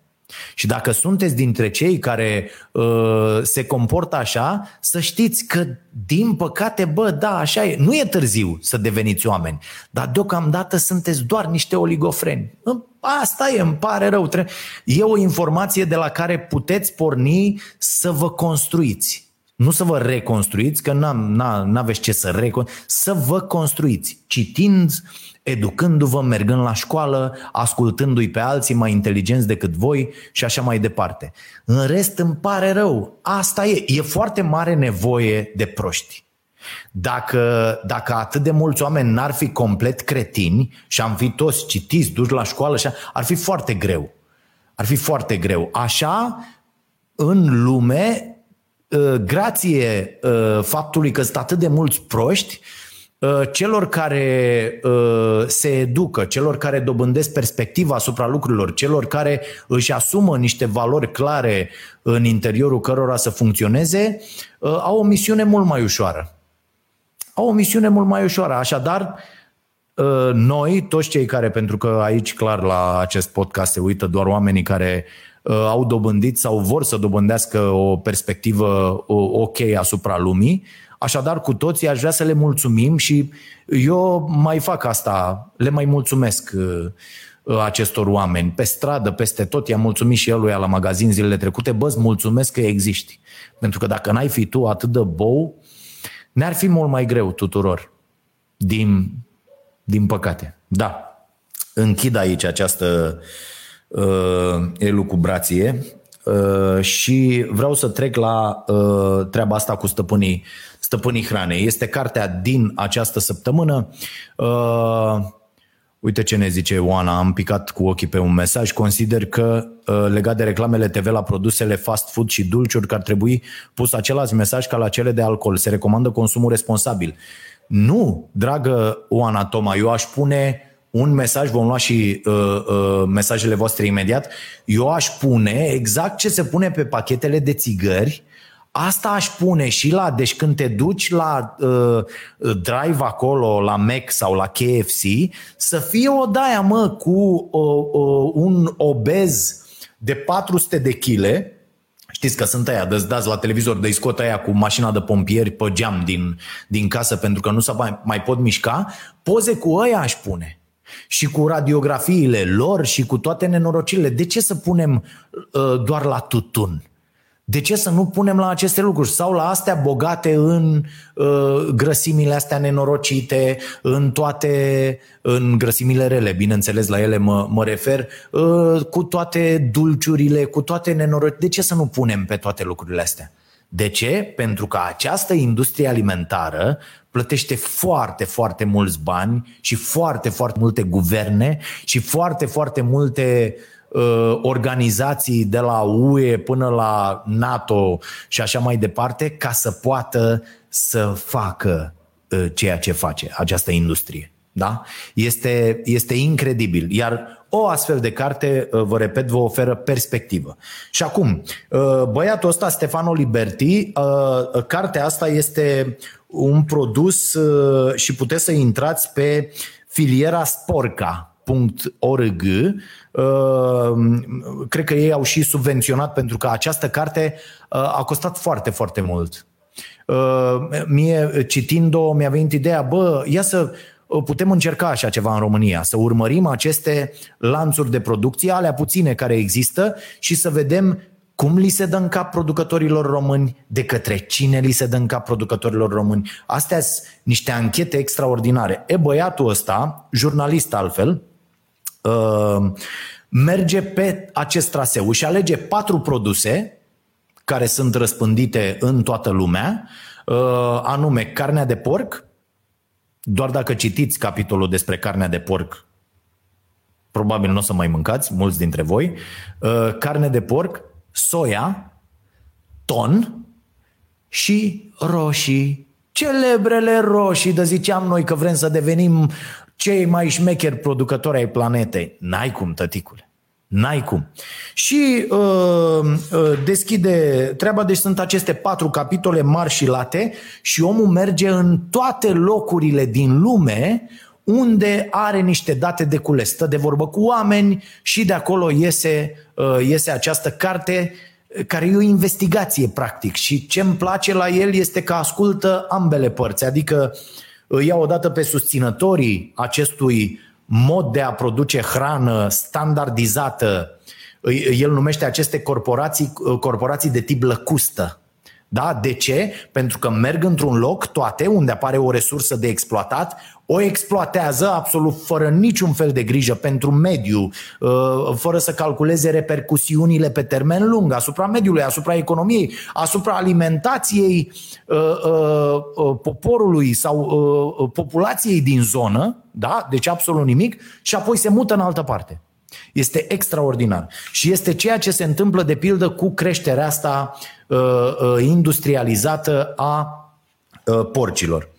Și dacă sunteți dintre cei care uh, se comportă așa, să știți că, din păcate, bă, da, așa e. Nu e târziu să deveniți oameni, dar deocamdată sunteți doar niște oligofreni. Asta e, îmi pare rău. E o informație de la care puteți porni să vă construiți. Nu să vă reconstruiți, că nu aveți ce să reconstruiți, să vă construiți, citind uh, educându-vă, mergând la școală, ascultându-i pe alții mai inteligenți decât voi și așa mai departe. În rest îmi pare rău. Asta e. E foarte mare nevoie de proști. Dacă, dacă atât de mulți oameni n-ar fi complet cretini și am fi toți citiți, duși la școală, și ar fi foarte greu. Ar fi foarte greu. Așa, în lume, ă, grație ă, faptului că sunt atât de mulți proști, Uh, celor care uh, se educă, celor care dobândesc perspectiva asupra lucrurilor, celor care își asumă niște valori clare în interiorul cărora să funcționeze, uh, au o misiune mult mai ușoară. Au o misiune mult mai ușoară. Așadar, noi, toți cei care, pentru că aici clar la acest podcast se uită doar oamenii care au dobândit sau vor să dobândească o perspectivă ok asupra lumii, Așadar, cu toții aș vrea să le mulțumim și eu mai fac asta, le mai mulțumesc uh, uh, acestor oameni. Pe stradă, peste tot, i-am mulțumit și el la magazin zilele trecute, bă, îți mulțumesc că existi. Pentru că dacă n-ai fi tu atât de bou, ne-ar fi mult mai greu tuturor. Din, din păcate. Da. Închid aici această uh, elucubrație uh, și vreau să trec la uh, treaba asta cu stăpânii Stăpânii hranei. Este cartea din această săptămână. Uh, uite ce ne zice Oana, am picat cu ochii pe un mesaj. Consider că uh, legat de reclamele TV la produsele fast food și dulciuri, că ar trebui pus același mesaj ca la cele de alcool. Se recomandă consumul responsabil. Nu, dragă Oana Toma, eu aș pune un mesaj, vom lua și uh, uh, mesajele voastre imediat, eu aș pune exact ce se pune pe pachetele de țigări. Asta aș pune și la, deci când te duci la uh, drive acolo, la Mac sau la KFC, să fie o daia, mă, cu uh, uh, un obez de 400 de kg, Știți că sunt aia, dă dați la televizor, de scot aia cu mașina de pompieri pe geam din, din casă pentru că nu se mai, mai pot mișca, poze cu aia aș pune. Și cu radiografiile lor și cu toate nenorocirile. De ce să punem uh, doar la tutun? De ce să nu punem la aceste lucruri? Sau la astea bogate în uh, grăsimile astea nenorocite, în toate, în grăsimile rele, bineînțeles, la ele mă, mă refer, uh, cu toate dulciurile, cu toate nenorocite. De ce să nu punem pe toate lucrurile astea? De ce? Pentru că această industrie alimentară plătește foarte, foarte mulți bani și foarte, foarte multe guverne și foarte, foarte multe uh, Uh, organizații de la UE până la NATO și așa mai departe ca să poată să facă uh, ceea ce face această industrie. Da? Este, este incredibil. Iar o astfel de carte, uh, vă repet, vă oferă perspectivă. Și acum, băiatul ăsta, Stefano Liberti, cartea asta este un produs și puteți să intrați pe filiera Sporca, .org. Uh, cred că ei au și subvenționat pentru că această carte uh, a costat foarte, foarte mult. Uh, mie, citind-o, mi-a venit ideea, bă, ia să putem încerca așa ceva în România, să urmărim aceste lanțuri de producție, alea puține care există și să vedem cum li se dă în cap producătorilor români, de către cine li se dă în cap producătorilor români. Astea sunt niște anchete extraordinare. E băiatul ăsta, jurnalist altfel, Uh, merge pe acest traseu și alege patru produse care sunt răspândite în toată lumea, uh, anume carnea de porc, doar dacă citiți capitolul despre carnea de porc, probabil nu o să mai mâncați, mulți dintre voi, uh, carne de porc, soia, ton și roșii. Celebrele roșii, de ziceam noi că vrem să devenim cei mai șmecheri producători ai planetei. N-ai cum, tăticule. N-ai cum. Și uh, uh, deschide treaba, deci sunt aceste patru capitole mari și late și omul merge în toate locurile din lume unde are niște date de cules. Stă de vorbă cu oameni și de acolo iese, uh, iese această carte care e o investigație practic și ce îmi place la el este că ascultă ambele părți, adică îi ia odată pe susținătorii acestui mod de a produce hrană standardizată, el numește aceste corporații, corporații de tip lăcustă. Da? De ce? Pentru că merg într-un loc, toate, unde apare o resursă de exploatat, o exploatează absolut fără niciun fel de grijă pentru mediu, uh, fără să calculeze repercusiunile pe termen lung asupra mediului, asupra economiei, asupra alimentației uh, uh, poporului sau populației din zonă, da? deci absolut nimic, și apoi se mută în altă parte. Este extraordinar. Și este ceea ce se întâmplă, de pildă, cu creșterea asta uh, uh, industrializată a uh, porcilor.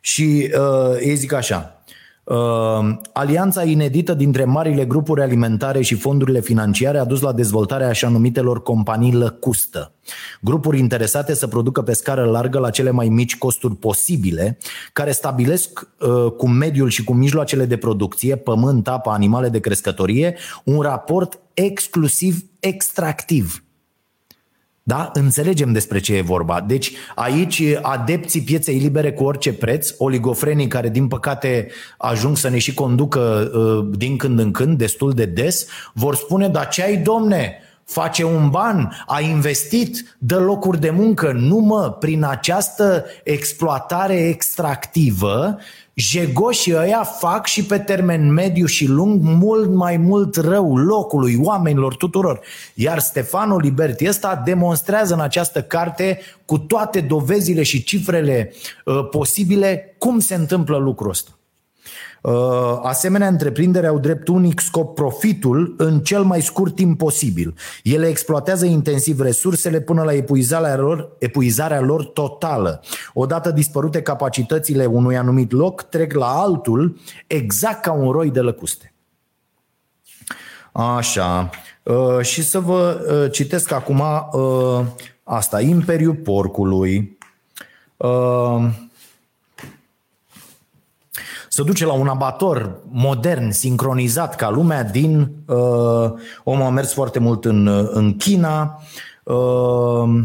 Și uh, ei zic așa, Uh, alianța inedită dintre marile grupuri alimentare și fondurile financiare a dus la dezvoltarea așa numitelor companii lăcustă. Grupuri interesate să producă pe scară largă la cele mai mici costuri posibile, care stabilesc uh, cu mediul și cu mijloacele de producție, pământ, apă, animale de crescătorie, un raport exclusiv extractiv da? Înțelegem despre ce e vorba. Deci aici adepții pieței libere cu orice preț, oligofrenii care din păcate ajung să ne și conducă uh, din când în când, destul de des, vor spune, dar ce ai domne? face un ban, a investit, dă locuri de muncă. Nu mă, prin această exploatare extractivă, jegoșii ăia fac și pe termen mediu și lung mult mai mult rău locului, oamenilor, tuturor. Iar Stefano Liberti ăsta demonstrează în această carte cu toate dovezile și cifrele uh, posibile cum se întâmplă lucrul ăsta. Uh, asemenea, întreprindere au drept unic scop profitul în cel mai scurt timp posibil. Ele exploatează intensiv resursele până la epuizarea lor, epuizarea lor totală. Odată dispărute capacitățile unui anumit loc, trec la altul exact ca un roi de lăcuste. Așa. Uh, și să vă uh, citesc acum asta. Imperiul porcului. Să duce la un abator modern, sincronizat ca lumea din... Uh, omul a mers foarte mult în, în China uh,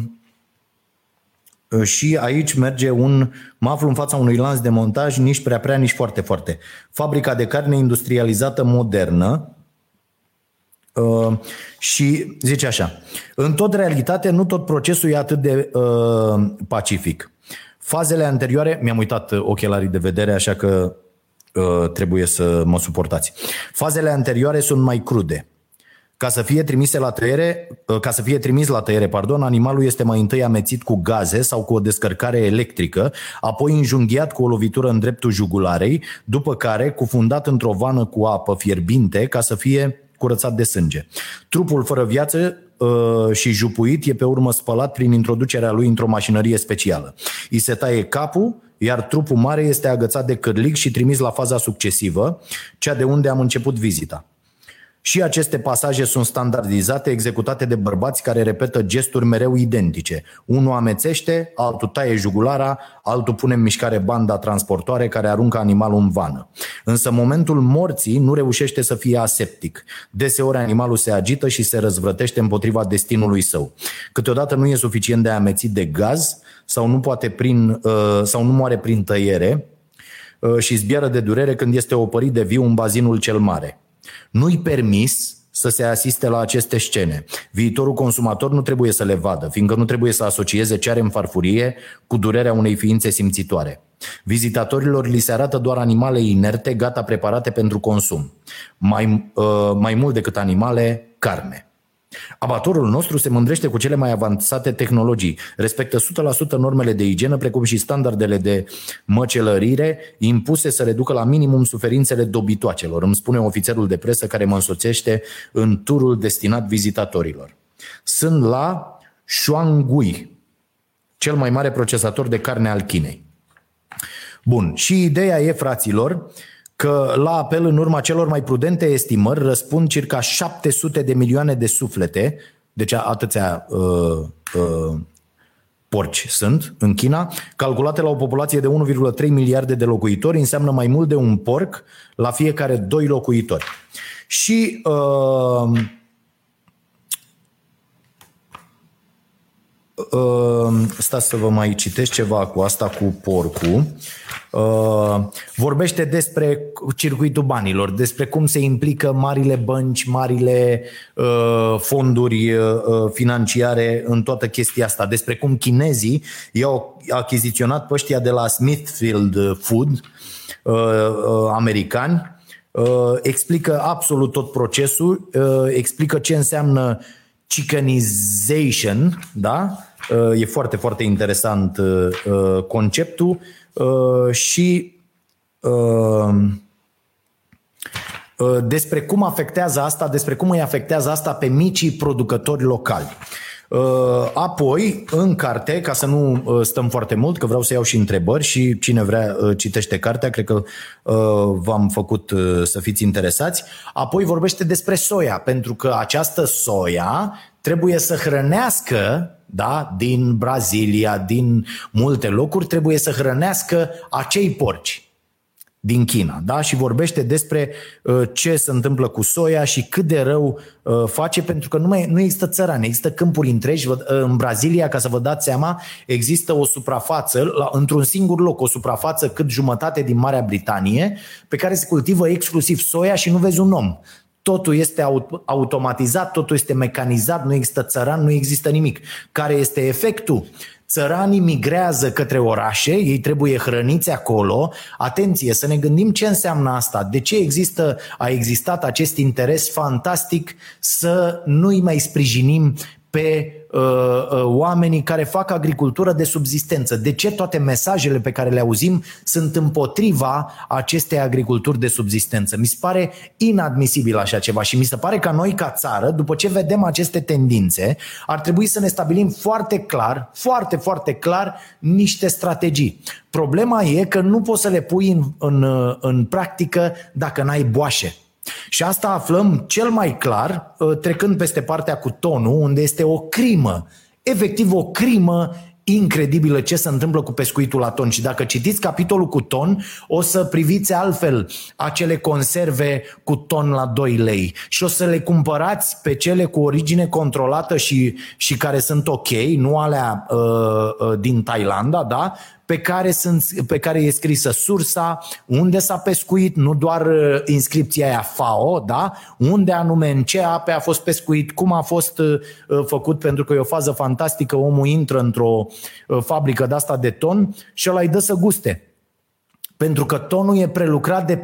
și aici merge un... Mă aflu în fața unui lanț de montaj, nici prea prea, nici foarte foarte. Fabrica de carne industrializată modernă, Uh, și zice așa, în tot realitate, nu tot procesul e atât de uh, pacific. Fazele anterioare, mi-am uitat ochelarii de vedere, așa că Uh, trebuie să mă suportați. Fazele anterioare sunt mai crude. Ca să fie trimise la tăiere, uh, ca să fie trimis la tăiere, pardon, animalul este mai întâi amețit cu gaze sau cu o descărcare electrică, apoi înjunghiat cu o lovitură în dreptul jugularei, după care cufundat într-o vană cu apă fierbinte ca să fie curățat de sânge. Trupul fără viață uh, și jupuit e pe urmă spălat prin introducerea lui într-o mașinărie specială. I se taie capul, iar trupul mare este agățat de cârlig și trimis la faza succesivă, cea de unde am început vizita. Și aceste pasaje sunt standardizate, executate de bărbați care repetă gesturi mereu identice. Unul amețește, altul taie jugulara, altul pune în mișcare banda transportoare care aruncă animalul în vană. Însă momentul morții nu reușește să fie aseptic. Deseori animalul se agită și se răzvrătește împotriva destinului său. Câteodată nu e suficient de amețit de gaz sau nu, poate prin, uh, sau nu moare prin tăiere uh, și zbiară de durere când este opărit de viu în bazinul cel mare. Nu-i permis să se asiste la aceste scene. Viitorul consumator nu trebuie să le vadă, fiindcă nu trebuie să asocieze ce are în farfurie cu durerea unei ființe simțitoare. Vizitatorilor li se arată doar animale inerte, gata preparate pentru consum. Mai, uh, mai mult decât animale, carne. Abatorul nostru se mândrește cu cele mai avansate tehnologii, respectă 100% normele de igienă, precum și standardele de măcelărire impuse să reducă la minimum suferințele dobitoacelor, îmi spune ofițerul de presă care mă însoțește în turul destinat vizitatorilor. Sunt la Shuangui, cel mai mare procesator de carne al Chinei. Bun, și ideea e, fraților, că la apel în urma celor mai prudente estimări răspund circa 700 de milioane de suflete, deci atâția uh, uh, porci sunt în China, calculate la o populație de 1,3 miliarde de locuitori, înseamnă mai mult de un porc la fiecare doi locuitori. Și uh, stați să vă mai citesc ceva cu asta cu porcul. Uh, vorbește despre circuitul banilor, despre cum se implică marile bănci, marile uh, fonduri uh, financiare în toată chestia asta, despre cum chinezii i-au achiziționat pe de la Smithfield Food, uh, uh, americani, uh, explică absolut tot procesul, uh, explică ce înseamnă chickenization, da? Uh, e foarte, foarte interesant uh, uh, conceptul și despre cum afectează asta, despre cum îi afectează asta pe micii producători locali. Uh, apoi, în carte, ca să nu uh, stăm foarte mult, că vreau să iau și întrebări și cine vrea uh, citește cartea, cred că v-am făcut să fiți interesați. Apoi vorbește despre soia, pentru că această soia trebuie să hrănească da, din Brazilia, din multe locuri, trebuie să hrănească acei porci din China da? și vorbește despre uh, ce se întâmplă cu soia și cât de rău uh, face, pentru că nu, mai, nu există țărani, există câmpuri întregi. Uh, în Brazilia, ca să vă dați seama, există o suprafață, la, într-un singur loc, o suprafață cât jumătate din Marea Britanie, pe care se cultivă exclusiv soia și nu vezi un om totul este automatizat, totul este mecanizat, nu există țăran, nu există nimic. Care este efectul? Țăranii migrează către orașe, ei trebuie hrăniți acolo. Atenție, să ne gândim ce înseamnă asta. De ce există, a existat acest interes fantastic să nu-i mai sprijinim pe uh, uh, oamenii care fac agricultură de subzistență. De ce toate mesajele pe care le auzim sunt împotriva acestei agriculturi de subzistență? Mi se pare inadmisibil așa ceva și mi se pare că noi ca țară, după ce vedem aceste tendințe, ar trebui să ne stabilim foarte clar, foarte, foarte clar niște strategii. Problema e că nu poți să le pui în, în, în practică dacă n-ai boașe. Și asta aflăm cel mai clar uh, trecând peste partea cu tonul, unde este o crimă, efectiv o crimă incredibilă ce se întâmplă cu pescuitul la ton și dacă citiți capitolul cu ton, o să priviți altfel acele conserve cu ton la 2 lei și o să le cumpărați pe cele cu origine controlată și, și care sunt ok, nu alea uh, uh, din Thailanda, da? Pe care, sunt, pe care e scrisă sursa, unde s-a pescuit, nu doar uh, inscripția aia FAO, da? unde anume, în ce ape a fost pescuit, cum a fost uh, făcut, pentru că e o fază fantastică, omul intră într-o uh, fabrică de asta de ton și ăla îi dă să guste. Pentru că tonul e prelucrat de 4-5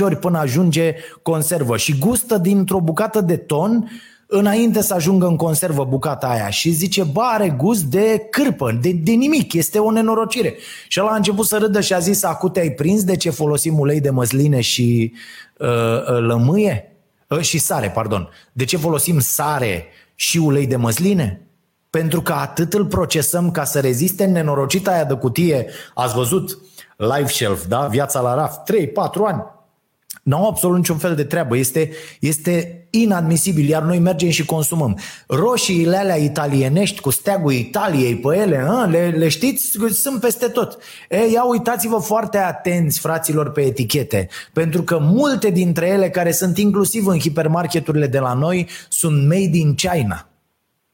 ori până ajunge conservă și gustă dintr-o bucată de ton înainte să ajungă în conservă bucata aia și zice, bă, are gust de cârpă, de, de nimic, este o nenorocire. Și ăla a început să râdă și a zis, acu te-ai prins de ce folosim ulei de măsline și uh, uh, lămâie? Uh, și sare, pardon. De ce folosim sare și ulei de măsline? Pentru că atât îl procesăm ca să reziste nenorocita aia de cutie. Ați văzut live shelf, da? Viața la raft, 3-4 ani nu au absolut niciun fel de treabă. Este, este inadmisibil, iar noi mergem și consumăm. Roșiile alea italienești cu steagul Italiei pe ele, a, le, le știți? Sunt peste tot. E, ia uitați-vă foarte atenți, fraților, pe etichete, pentru că multe dintre ele, care sunt inclusiv în hipermarketurile de la noi, sunt made in China.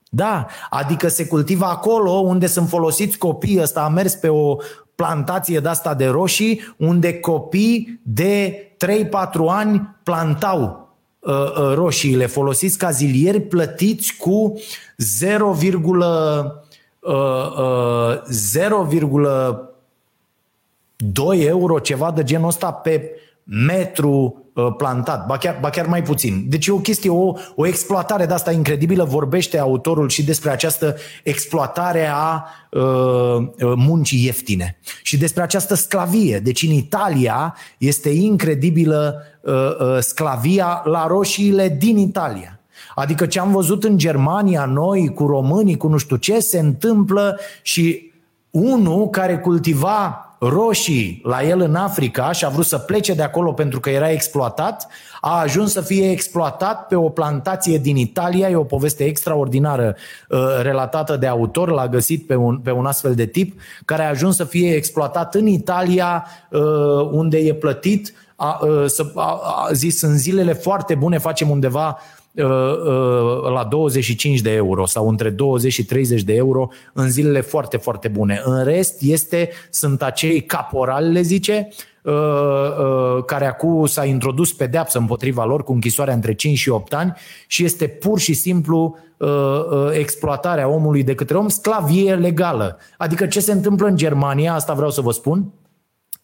Da, adică se cultivă acolo unde sunt folosiți copii, ăsta a mers pe o plantație de asta de roșii, unde copii de 3-4 ani plantau uh, uh, roșiile. Folosiți ca zilieri plătiți cu 0, uh, 0,2 euro, ceva de genul ăsta pe metru Uh, plantat, ba chiar, ba chiar mai puțin. Deci e o chestie, o, o exploatare de asta incredibilă, vorbește autorul și despre această exploatare a uh, uh, muncii ieftine și despre această sclavie. Deci în Italia este incredibilă uh, uh, sclavia la roșiile din Italia. Adică ce am văzut în Germania, noi, cu românii, cu nu știu ce, se întâmplă și unul care cultiva roșii la el în Africa și a vrut să plece de acolo pentru că era exploatat, a ajuns să fie exploatat pe o plantație din Italia, e o poveste extraordinară uh, relatată de autor, l-a găsit pe un, pe un astfel de tip, care a ajuns să fie exploatat în Italia, uh, unde e plătit, a, a, a zis în zilele foarte bune facem undeva Uh, uh, la 25 de euro sau între 20 și 30 de euro în zilele foarte, foarte bune. În rest este, sunt acei caporali, le zice, uh, care acum s-a introdus pedeapsă împotriva lor cu închisoarea între 5 și 8 ani și este pur și simplu exploatarea omului de către om, sclavie legală. Adică ce se întâmplă în Germania, asta vreau să vă spun,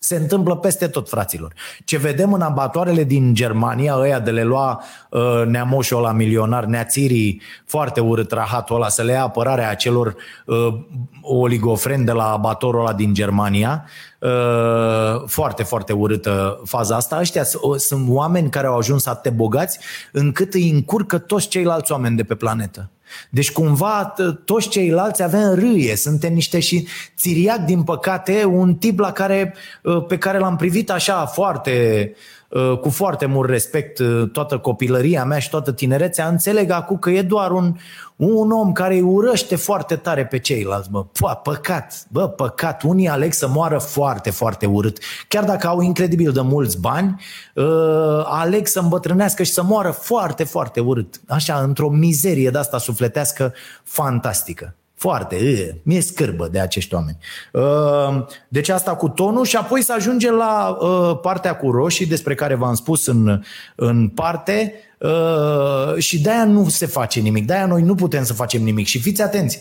se întâmplă peste tot, fraților. Ce vedem în abatoarele din Germania, ăia de le lua uh, neamoșul la milionar, neațirii foarte urât rahatul ăla, să le ia apărarea acelor uh, oligofreni de la abatorul ăla din Germania, uh, foarte, foarte urâtă faza asta. Ăștia sunt oameni care au ajuns atât de bogați încât îi încurcă toți ceilalți oameni de pe planetă. Deci cumva toți ceilalți avem râie, suntem niște și țiriac din păcate, un tip la care, ă, pe care l-am privit așa foarte, ă, cu foarte mult respect ă, toată copilăria mea și toată tinerețea, înțeleg acum că e doar un, un om care îi urăște foarte tare pe ceilalți, bă. Pă, păcat, bă, păcat. Unii aleg să moară foarte, foarte urât. Chiar dacă au incredibil de mulți bani, uh, aleg să îmbătrânească și să moară foarte, foarte urât. Așa, într-o mizerie de asta sufletească fantastică. Foarte, e, mi-e scârbă de acești oameni. Uh, deci asta cu tonul și apoi să ajunge la uh, partea cu roșii despre care v-am spus în, în parte uh, și de-aia nu se face nimic, de-aia noi nu putem să facem nimic. Și fiți atenți,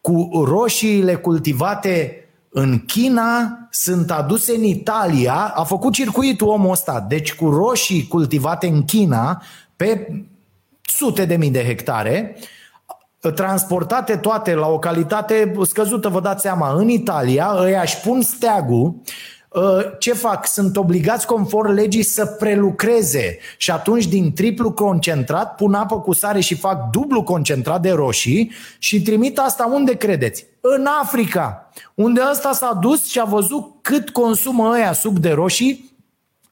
cu roșiile cultivate în China sunt aduse în Italia, a făcut circuitul omul ăsta, deci cu roșii cultivate în China pe sute de mii de hectare, uh, transportate toate la o calitate scăzută, vă dați seama, în Italia, ăia își pun steagul, ă, ce fac? Sunt obligați conform legii să prelucreze și atunci din triplu concentrat pun apă cu sare și fac dublu concentrat de roșii și trimit asta unde credeți? În Africa, unde ăsta s-a dus și a văzut cât consumă ăia suc de roșii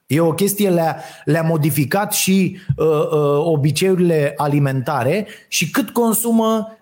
E o chestie, le-a, le-a modificat și uh, uh, obiceiurile alimentare și cât consumă Uh, uh,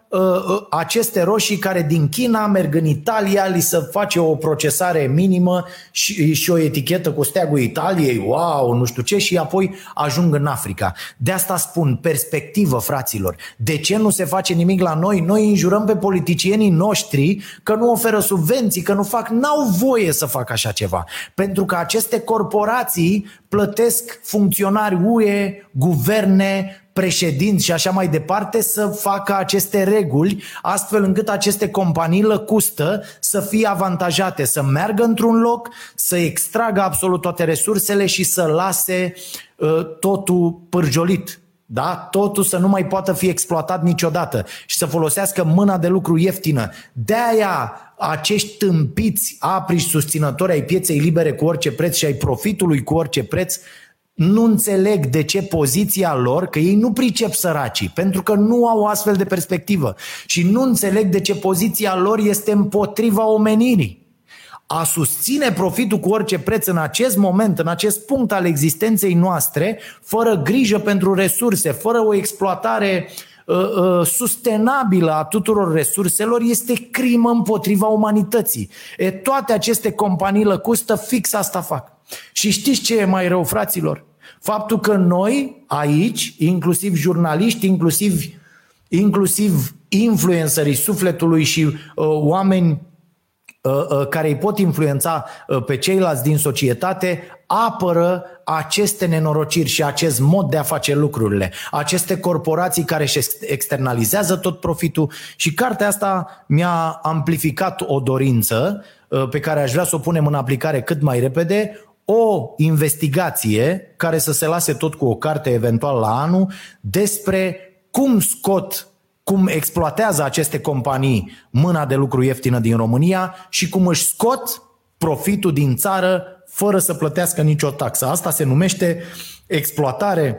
aceste roșii care din China merg în Italia, li se face o procesare minimă și, și o etichetă cu steagul Italiei, wow, nu știu ce, și apoi ajung în Africa. De asta spun, perspectivă, fraților. De ce nu se face nimic la noi? Noi înjurăm pe politicienii noștri că nu oferă subvenții, că nu fac, n-au voie să facă așa ceva. Pentru că aceste corporații plătesc funcționari UE, guverne, președinți și așa mai departe să facă aceste reguli astfel încât aceste companii lăcustă să fie avantajate, să meargă într-un loc, să extragă absolut toate resursele și să lase uh, totul pârjolit. Da? Totul să nu mai poată fi exploatat niciodată și să folosească mâna de lucru ieftină. De-aia acești tâmpiți, apriși susținători ai pieței libere cu orice preț și ai profitului cu orice preț nu înțeleg de ce poziția lor, că ei nu pricep săracii, pentru că nu au astfel de perspectivă și nu înțeleg de ce poziția lor este împotriva omenirii. A susține profitul cu orice preț în acest moment, în acest punct al existenței noastre, fără grijă pentru resurse, fără o exploatare uh, uh, sustenabilă a tuturor resurselor, este crimă împotriva umanității. E, toate aceste companii lăcustă fix asta fac. Și știți ce e mai rău, fraților? Faptul că noi aici, inclusiv jurnaliști, inclusiv, inclusiv influencerii sufletului și uh, oameni uh, uh, care îi pot influența uh, pe ceilalți din societate, apără aceste nenorociri și acest mod de a face lucrurile, aceste corporații care își externalizează tot profitul și cartea asta mi-a amplificat o dorință uh, pe care aș vrea să o punem în aplicare cât mai repede, o investigație care să se lase tot cu o carte eventual la anul despre cum scot cum exploatează aceste companii mâna de lucru ieftină din România și cum își scot profitul din țară fără să plătească nicio taxă. Asta se numește exploatare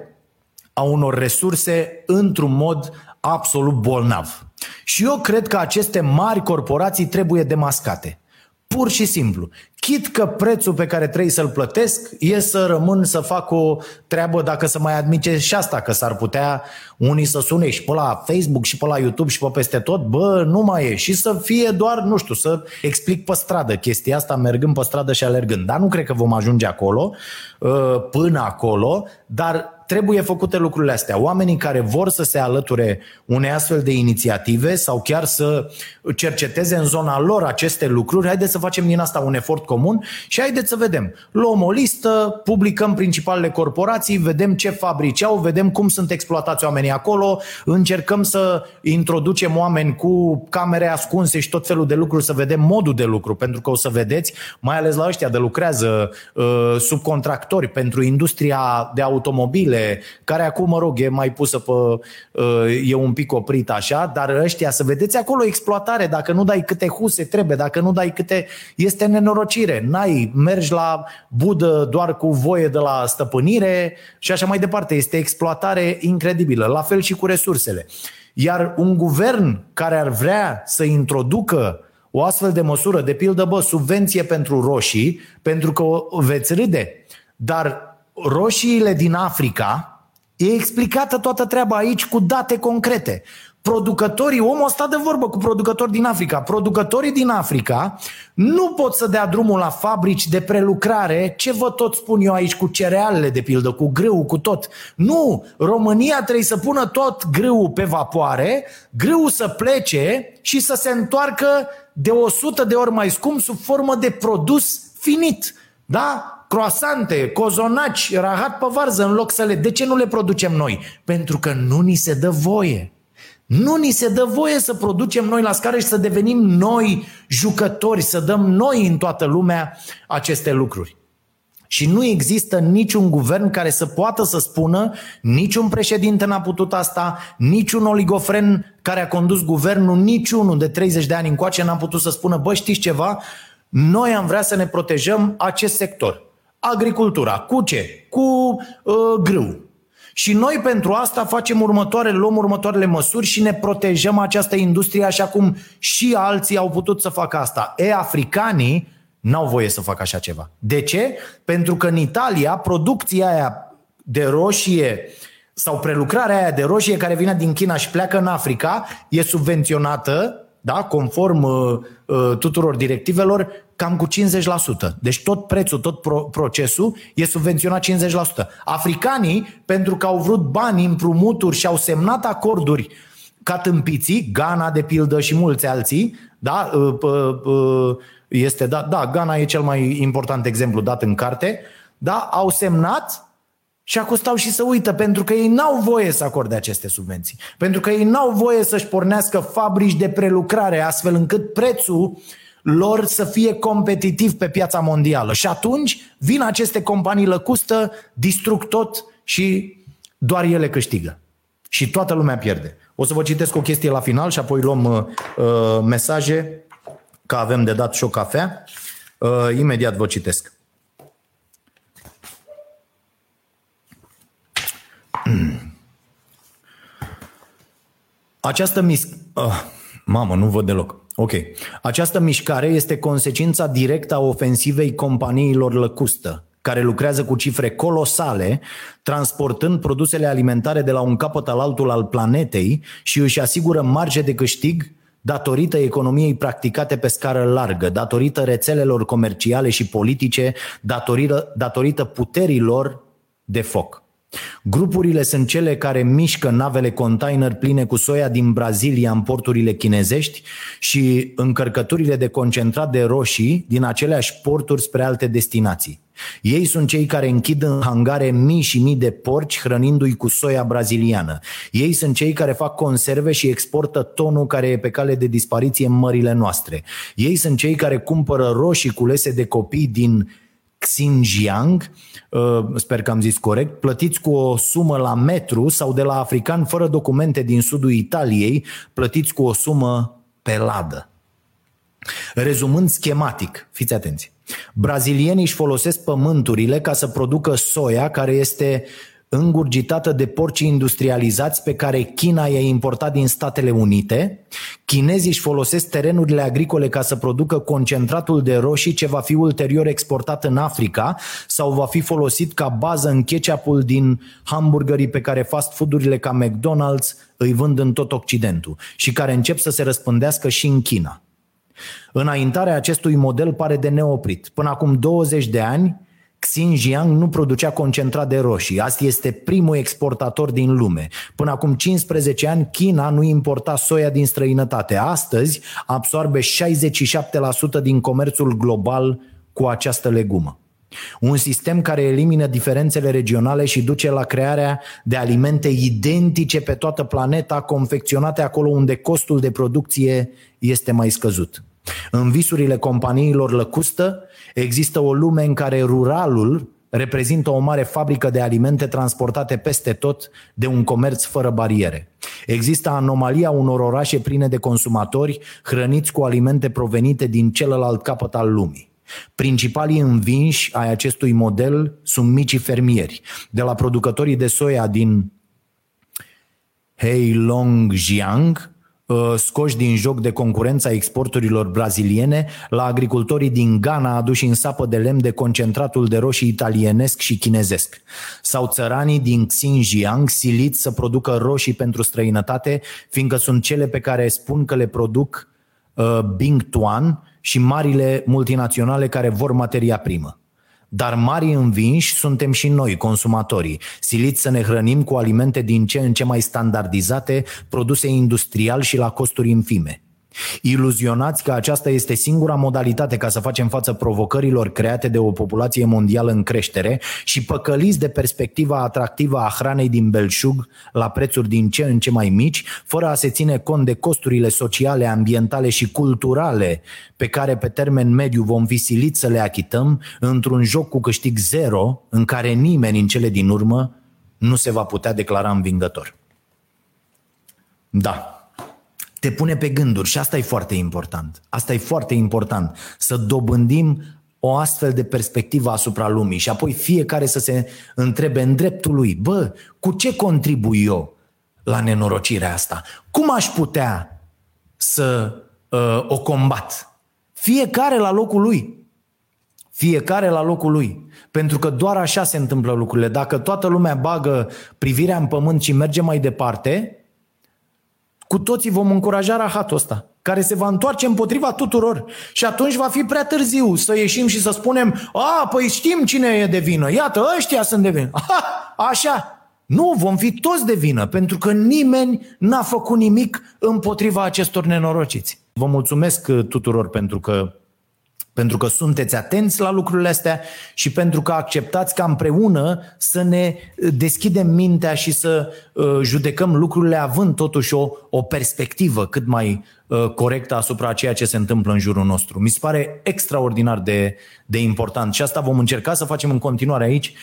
a unor resurse într-un mod absolut bolnav. Și eu cred că aceste mari corporații trebuie demascate. Pur și simplu. Chit că prețul pe care trebuie să-l plătesc e să rămân să fac o treabă dacă să mai admice și asta, că s-ar putea unii să sune și pe la Facebook și pe la YouTube și pe peste tot, bă, nu mai e. Și să fie doar, nu știu, să explic pe stradă chestia asta, mergând pe stradă și alergând. Dar nu cred că vom ajunge acolo, uh, până acolo, dar trebuie făcute lucrurile astea. Oamenii care vor să se alăture unei astfel de inițiative sau chiar să cerceteze în zona lor aceste lucruri, haideți să facem din asta un efort comun și haideți să vedem. Luăm o listă, publicăm principalele corporații, vedem ce fabrici au, vedem cum sunt exploatați oamenii acolo, încercăm să introducem oameni cu camere ascunse și tot felul de lucruri, să vedem modul de lucru, pentru că o să vedeți, mai ales la ăștia de lucrează uh, subcontractori pentru industria de automobile, care acum, mă rog, e mai pusă pe... Uh, e un pic oprit așa, dar ăștia, să vedeți acolo exploatare, dacă nu dai câte huse trebuie, dacă nu dai câte... Este nenorocire. N-ai, mergi la budă doar cu voie de la stăpânire și așa mai departe. Este exploatare incredibilă. La fel și cu resursele. Iar un guvern care ar vrea să introducă o astfel de măsură, de pildă, bă, subvenție pentru roșii, pentru că veți râde, dar roșiile din Africa, e explicată toată treaba aici cu date concrete. Producătorii, omul ăsta de vorbă cu producători din Africa. Producătorii din Africa nu pot să dea drumul la fabrici de prelucrare, ce vă tot spun eu aici cu cerealele de pildă, cu grâu, cu tot. Nu, România trebuie să pună tot grâul pe vapoare, grâul să plece și să se întoarcă de 100 de ori mai scump sub formă de produs finit. Da? Croasante, cozonaci, rahat pe varză în loc să le... De ce nu le producem noi? Pentru că nu ni se dă voie. Nu ni se dă voie să producem noi la scară și să devenim noi jucători, să dăm noi în toată lumea aceste lucruri. Și nu există niciun guvern care să poată să spună, niciun președinte n-a putut asta, niciun oligofren care a condus guvernul, niciunul de 30 de ani încoace n-a putut să spună, bă, știți ceva? Noi am vrea să ne protejăm acest sector agricultura. Cu ce? Cu uh, grâu. Și noi pentru asta facem următoarele, luăm următoarele măsuri și ne protejăm această industrie așa cum și alții au putut să facă asta. E, africanii n-au voie să facă așa ceva. De ce? Pentru că în Italia producția aia de roșie sau prelucrarea aia de roșie care vine din China și pleacă în Africa e subvenționată da, conform uh, uh, tuturor directivelor, cam cu 50%. Deci tot prețul, tot pro- procesul e subvenționat 50%. Africanii, pentru că au vrut bani, împrumuturi și au semnat acorduri ca tâmpiții, Ghana de pildă și mulți alții, da, uh, uh, uh, este, da, da, Ghana e cel mai important exemplu dat în carte, da, au semnat și acum stau și să uită, pentru că ei n-au voie să acorde aceste subvenții. Pentru că ei n-au voie să-și pornească fabrici de prelucrare, astfel încât prețul lor să fie competitiv pe piața mondială. Și atunci vin aceste companii lăcustă, distrug tot și doar ele câștigă. Și toată lumea pierde. O să vă citesc o chestie la final și apoi luăm uh, uh mesaje, că avem de dat și o cafea. Uh, imediat vă citesc. Această mis... Oh, mamă, nu văd deloc. Ok. Această mișcare este consecința directă a ofensivei companiilor lăcustă, care lucrează cu cifre colosale, transportând produsele alimentare de la un capăt al altul al planetei și își asigură marge de câștig datorită economiei practicate pe scară largă, datorită rețelelor comerciale și politice, datorită, datorită puterilor de foc. Grupurile sunt cele care mișcă navele container pline cu soia din Brazilia în porturile chinezești și încărcăturile de concentrat de roșii din aceleași porturi spre alte destinații. Ei sunt cei care închid în hangare mii și mii de porci hrănindu-i cu soia braziliană. Ei sunt cei care fac conserve și exportă tonul care e pe cale de dispariție în mările noastre. Ei sunt cei care cumpără roșii culese de copii din Xinjiang, uh, sper că am zis corect, plătiți cu o sumă la metru sau de la african fără documente din sudul Italiei, plătiți cu o sumă pe ladă. Rezumând schematic, fiți atenți, brazilienii își folosesc pământurile ca să producă soia care este îngurgitată de porci industrializați pe care China i-a importat din Statele Unite. Chinezii își folosesc terenurile agricole ca să producă concentratul de roșii ce va fi ulterior exportat în Africa sau va fi folosit ca bază în ketchupul din hamburgerii pe care fast foodurile ca McDonald's îi vând în tot Occidentul și care încep să se răspândească și în China. Înaintarea acestui model pare de neoprit. Până acum 20 de ani, Xinjiang nu producea concentrat de roșii. Asta este primul exportator din lume. Până acum 15 ani, China nu importa soia din străinătate. Astăzi absorbe 67% din comerțul global cu această legumă. Un sistem care elimină diferențele regionale și duce la crearea de alimente identice pe toată planeta, confecționate acolo unde costul de producție este mai scăzut. În visurile companiilor lăcustă există o lume în care ruralul reprezintă o mare fabrică de alimente transportate peste tot de un comerț fără bariere. Există anomalia unor orașe pline de consumatori hrăniți cu alimente provenite din celălalt capăt al lumii. Principalii învinși ai acestui model sunt micii fermieri, de la producătorii de soia din Heilongjiang, Uh, scoși din joc de concurența exporturilor braziliene la agricultorii din Ghana aduși în sapă de lemn de concentratul de roșii italienesc și chinezesc. Sau țăranii din Xinjiang siliți să producă roșii pentru străinătate, fiindcă sunt cele pe care spun că le produc uh, Bing Tuan și marile multinaționale care vor materia primă. Dar mari învinși suntem și noi, consumatorii, siliți să ne hrănim cu alimente din ce în ce mai standardizate, produse industrial și la costuri infime. Iluzionați că aceasta este singura modalitate ca să facem față provocărilor create de o populație mondială în creștere și păcăliți de perspectiva atractivă a hranei din belșug la prețuri din ce în ce mai mici, fără a se ține cont de costurile sociale, ambientale și culturale pe care pe termen mediu vom fi siliți să le achităm într-un joc cu câștig zero în care nimeni în cele din urmă nu se va putea declara învingător. Da, te pune pe gânduri și asta e foarte important. Asta e foarte important, să dobândim o astfel de perspectivă asupra lumii și apoi fiecare să se întrebe în dreptul lui, bă, cu ce contribui eu la nenorocirea asta? Cum aș putea să uh, o combat? Fiecare la locul lui. Fiecare la locul lui. Pentru că doar așa se întâmplă lucrurile. Dacă toată lumea bagă privirea în pământ și merge mai departe, cu toții vom încuraja rahatul ăsta, care se va întoarce împotriva tuturor. Și atunci va fi prea târziu să ieșim și să spunem, a, păi știm cine e de vină, iată, ăștia sunt de vină. Aha, așa, nu, vom fi toți de vină, pentru că nimeni n-a făcut nimic împotriva acestor nenorociți. Vă mulțumesc tuturor pentru că pentru că sunteți atenți la lucrurile astea și pentru că acceptați ca împreună să ne deschidem mintea și să uh, judecăm lucrurile având totuși o, o perspectivă cât mai uh, corectă asupra ceea ce se întâmplă în jurul nostru. Mi se pare extraordinar de, de important și asta vom încerca să facem în continuare aici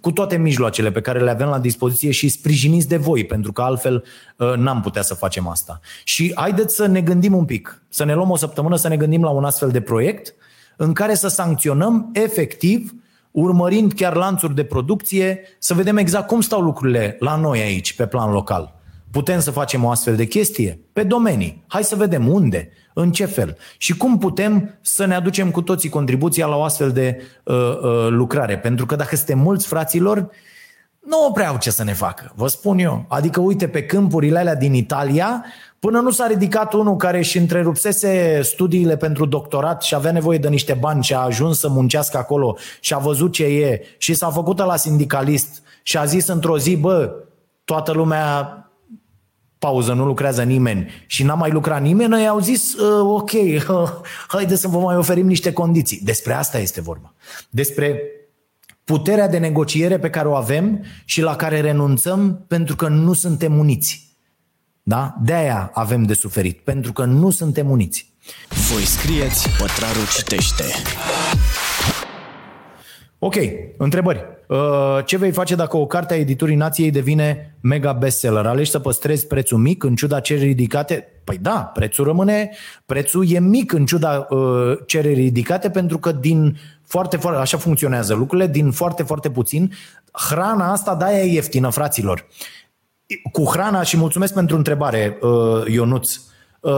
cu toate mijloacele pe care le avem la dispoziție și sprijiniți de voi, pentru că altfel uh, n-am putea să facem asta. Și haideți să ne gândim un pic, să ne luăm o săptămână să ne gândim la un astfel de proiect în care să sancționăm efectiv, urmărind chiar lanțuri de producție, să vedem exact cum stau lucrurile la noi aici, pe plan local. Putem să facem o astfel de chestie? Pe domenii. Hai să vedem unde, în ce fel și cum putem să ne aducem cu toții contribuția la o astfel de uh, uh, lucrare. Pentru că dacă suntem mulți fraților, nu prea au ce să ne facă, vă spun eu. Adică uite pe câmpurile alea din Italia, Până nu s-a ridicat unul care își întrerupsese studiile pentru doctorat și avea nevoie de niște bani și a ajuns să muncească acolo și a văzut ce e și s-a făcut la sindicalist și a zis într-o zi, bă, toată lumea pauză, nu lucrează nimeni și n-a mai lucrat nimeni, noi au zis, uh, ok, <laughs> uh, haide să vă mai oferim niște condiții. Despre asta este vorba. Despre puterea de negociere pe care o avem și la care renunțăm pentru că nu suntem uniți. Da? De-aia avem de suferit, pentru că nu suntem uniți. Voi scrieți, Pătrarul citește. Ok, întrebări. Uh, ce vei face dacă o carte a editurii nației devine mega bestseller? Alegi să păstrezi prețul mic în ciuda cererii ridicate? Păi da, prețul rămâne, prețul e mic în ciuda uh, cererii ridicate pentru că din foarte, foarte, așa funcționează lucrurile, din foarte, foarte puțin. Hrana asta, de-aia e ieftină, fraților. Cu hrana, și mulțumesc pentru întrebare, uh, Ionuț, Uh,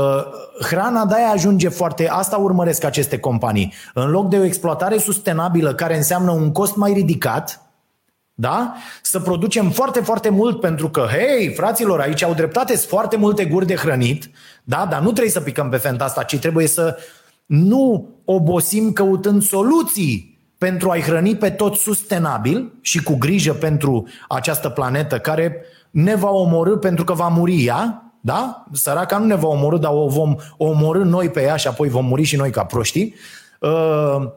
hrana de-aia ajunge foarte... Asta urmăresc aceste companii. În loc de o exploatare sustenabilă care înseamnă un cost mai ridicat, da? Să producem foarte, foarte mult pentru că, hei, fraților, aici au dreptate, sunt foarte multe guri de hrănit, da? Dar nu trebuie să picăm pe fenta asta, ci trebuie să nu obosim căutând soluții pentru a-i hrăni pe tot sustenabil și cu grijă pentru această planetă care ne va omorâ pentru că va muri ea, da? Săraca nu ne va omorâ, dar o vom omorâ noi pe ea și apoi vom muri și noi ca proștii. Uh,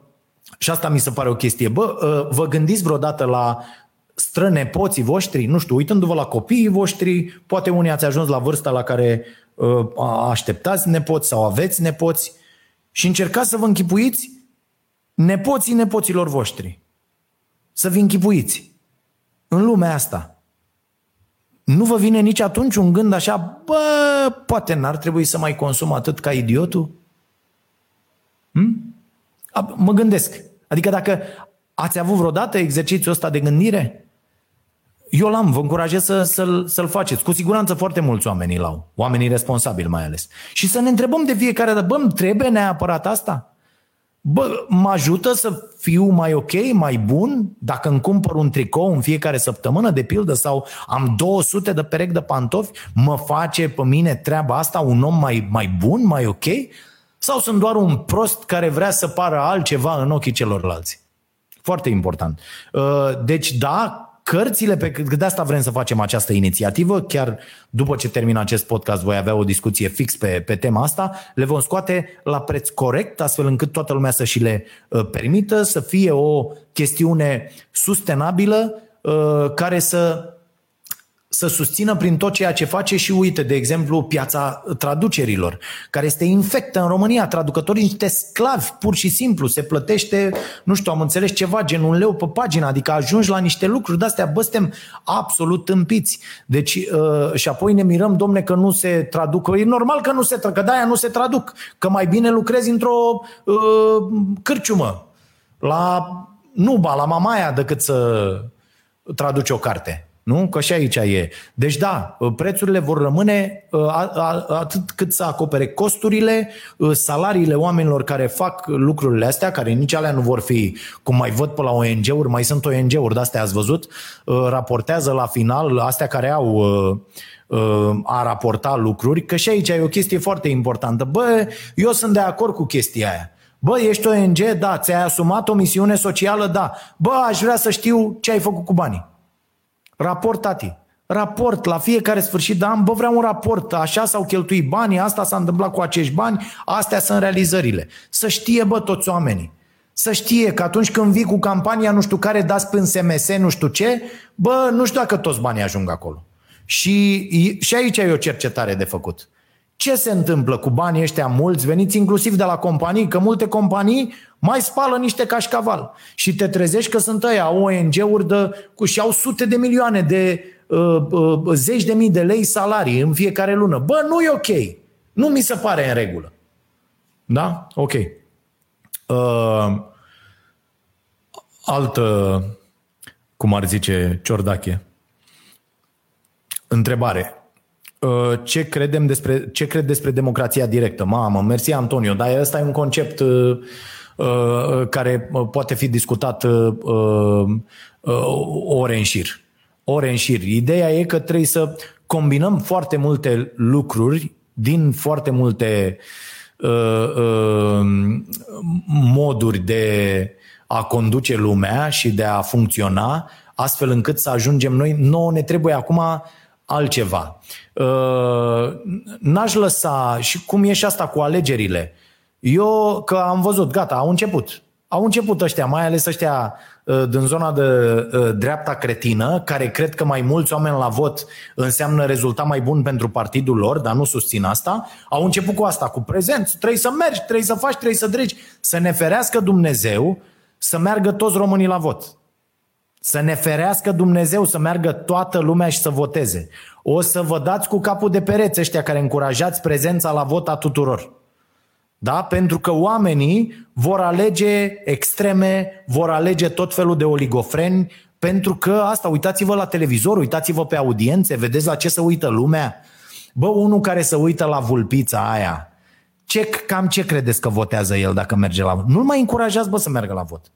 și asta mi se pare o chestie. Bă, uh, vă gândiți vreodată la strănepoții voștri? Nu știu, uitându-vă la copiii voștri, poate unii ați ajuns la vârsta la care uh, așteptați nepoți sau aveți nepoți și încercați să vă închipuiți nepoții nepoților voștri. Să vi închipuiți în lumea asta. Nu vă vine nici atunci un gând așa, bă, poate n-ar trebui să mai consum atât ca idiotul? Hm? Mă gândesc. Adică dacă ați avut vreodată exercițiul ăsta de gândire, eu l-am, vă încurajez să, să-l, să-l faceți. Cu siguranță foarte mulți oameni l-au, oamenii responsabili mai ales. Și să ne întrebăm de fiecare dată, bă, îmi trebuie neapărat asta? Bă, mă ajută să fiu mai ok, mai bun dacă îmi cumpăr un tricou în fiecare săptămână, de pildă, sau am 200 de perechi de pantofi, mă face pe mine treaba asta un om mai, mai bun, mai ok? Sau sunt doar un prost care vrea să pară altceva în ochii celorlalți? Foarte important. Uh, deci, da, cărțile, pe, de asta vrem să facem această inițiativă, chiar după ce termin acest podcast voi avea o discuție fix pe, pe tema asta, le vom scoate la preț corect, astfel încât toată lumea să și le uh, permită, să fie o chestiune sustenabilă uh, care să să susțină prin tot ceea ce face și uite, de exemplu, piața traducerilor, care este infectă în România. Traducătorii niște sclavi, pur și simplu. Se plătește, nu știu, am înțeles ceva, gen un leu pe pagină, adică ajungi la niște lucruri de-astea, bă, suntem absolut tâmpiți. Deci, uh, și apoi ne mirăm, domne, că nu se traduc. E normal că nu se traduc, că de-aia nu se traduc. Că mai bine lucrezi într-o uh, cârciumă, la Nuba, la Mamaia, decât să traduci o carte. Nu? Că și aici e. Deci da, prețurile vor rămâne ă, atât cât să acopere costurile, ă, salariile oamenilor care fac lucrurile astea, care nici alea nu vor fi, cum mai văd pe la ONG-uri, mai sunt ONG-uri de-astea ați văzut, ă, raportează la final, astea care au a raporta lucruri, că și aici e o chestie foarte importantă. Bă, eu sunt de acord cu chestia aia. Bă, ești ONG? Da. Ți-ai asumat o misiune socială? Da. Bă, aș vrea să știu ce ai făcut cu banii. Raport, tati. Raport la fiecare sfârșit de an, bă, vreau un raport, așa s-au cheltuit banii, asta s-a întâmplat cu acești bani, astea sunt realizările. Să știe, bă, toți oamenii. Să știe că atunci când vii cu campania nu știu care, dați până SMS, nu știu ce, bă, nu știu dacă toți banii ajung acolo. Și, și aici e o cercetare de făcut. Ce se întâmplă cu banii ăștia mulți, veniți inclusiv de la companii, că multe companii mai spală niște cașcaval și te trezești că sunt ăia ONG-uri de, cu, și au sute de milioane de uh, uh, zeci de mii de lei salarii în fiecare lună. Bă, nu e ok. Nu mi se pare în regulă. Da? Ok. Uh, altă, cum ar zice Ciordache, întrebare. Uh, ce credem despre, ce cred despre democrația directă? Mamă, mersi Antonio, dar ăsta e un concept uh, uh, care poate fi discutat ore în șir. Ore în șir. Ideea e că trebuie să combinăm foarte multe lucruri din foarte multe moduri de a conduce lumea și de a funcționa, astfel încât să ajungem noi. Nouă ne trebuie acum altceva. Uh, n-aș lăsa, și cum e și asta cu alegerile, eu că am văzut, gata, au început. Au început ăștia, mai ales ăștia uh, din zona de uh, dreapta cretină, care cred că mai mulți oameni la vot înseamnă rezultat mai bun pentru partidul lor, dar nu susțin asta. Au început cu asta, cu prezență. Trebuie să mergi, trebuie să faci, trebuie să dregi. Să ne ferească Dumnezeu să meargă toți românii la vot. Să ne ferească Dumnezeu să meargă toată lumea și să voteze. O să vă dați cu capul de pereți ăștia care încurajați prezența la vot a tuturor. Da? Pentru că oamenii vor alege extreme, vor alege tot felul de oligofreni, pentru că asta, uitați-vă la televizor, uitați-vă pe audiențe, vedeți la ce se uită lumea. Bă, unul care se uită la vulpița aia, ce, cam ce credeți că votează el dacă merge la vot? Nu-l mai încurajați, bă, să meargă la vot.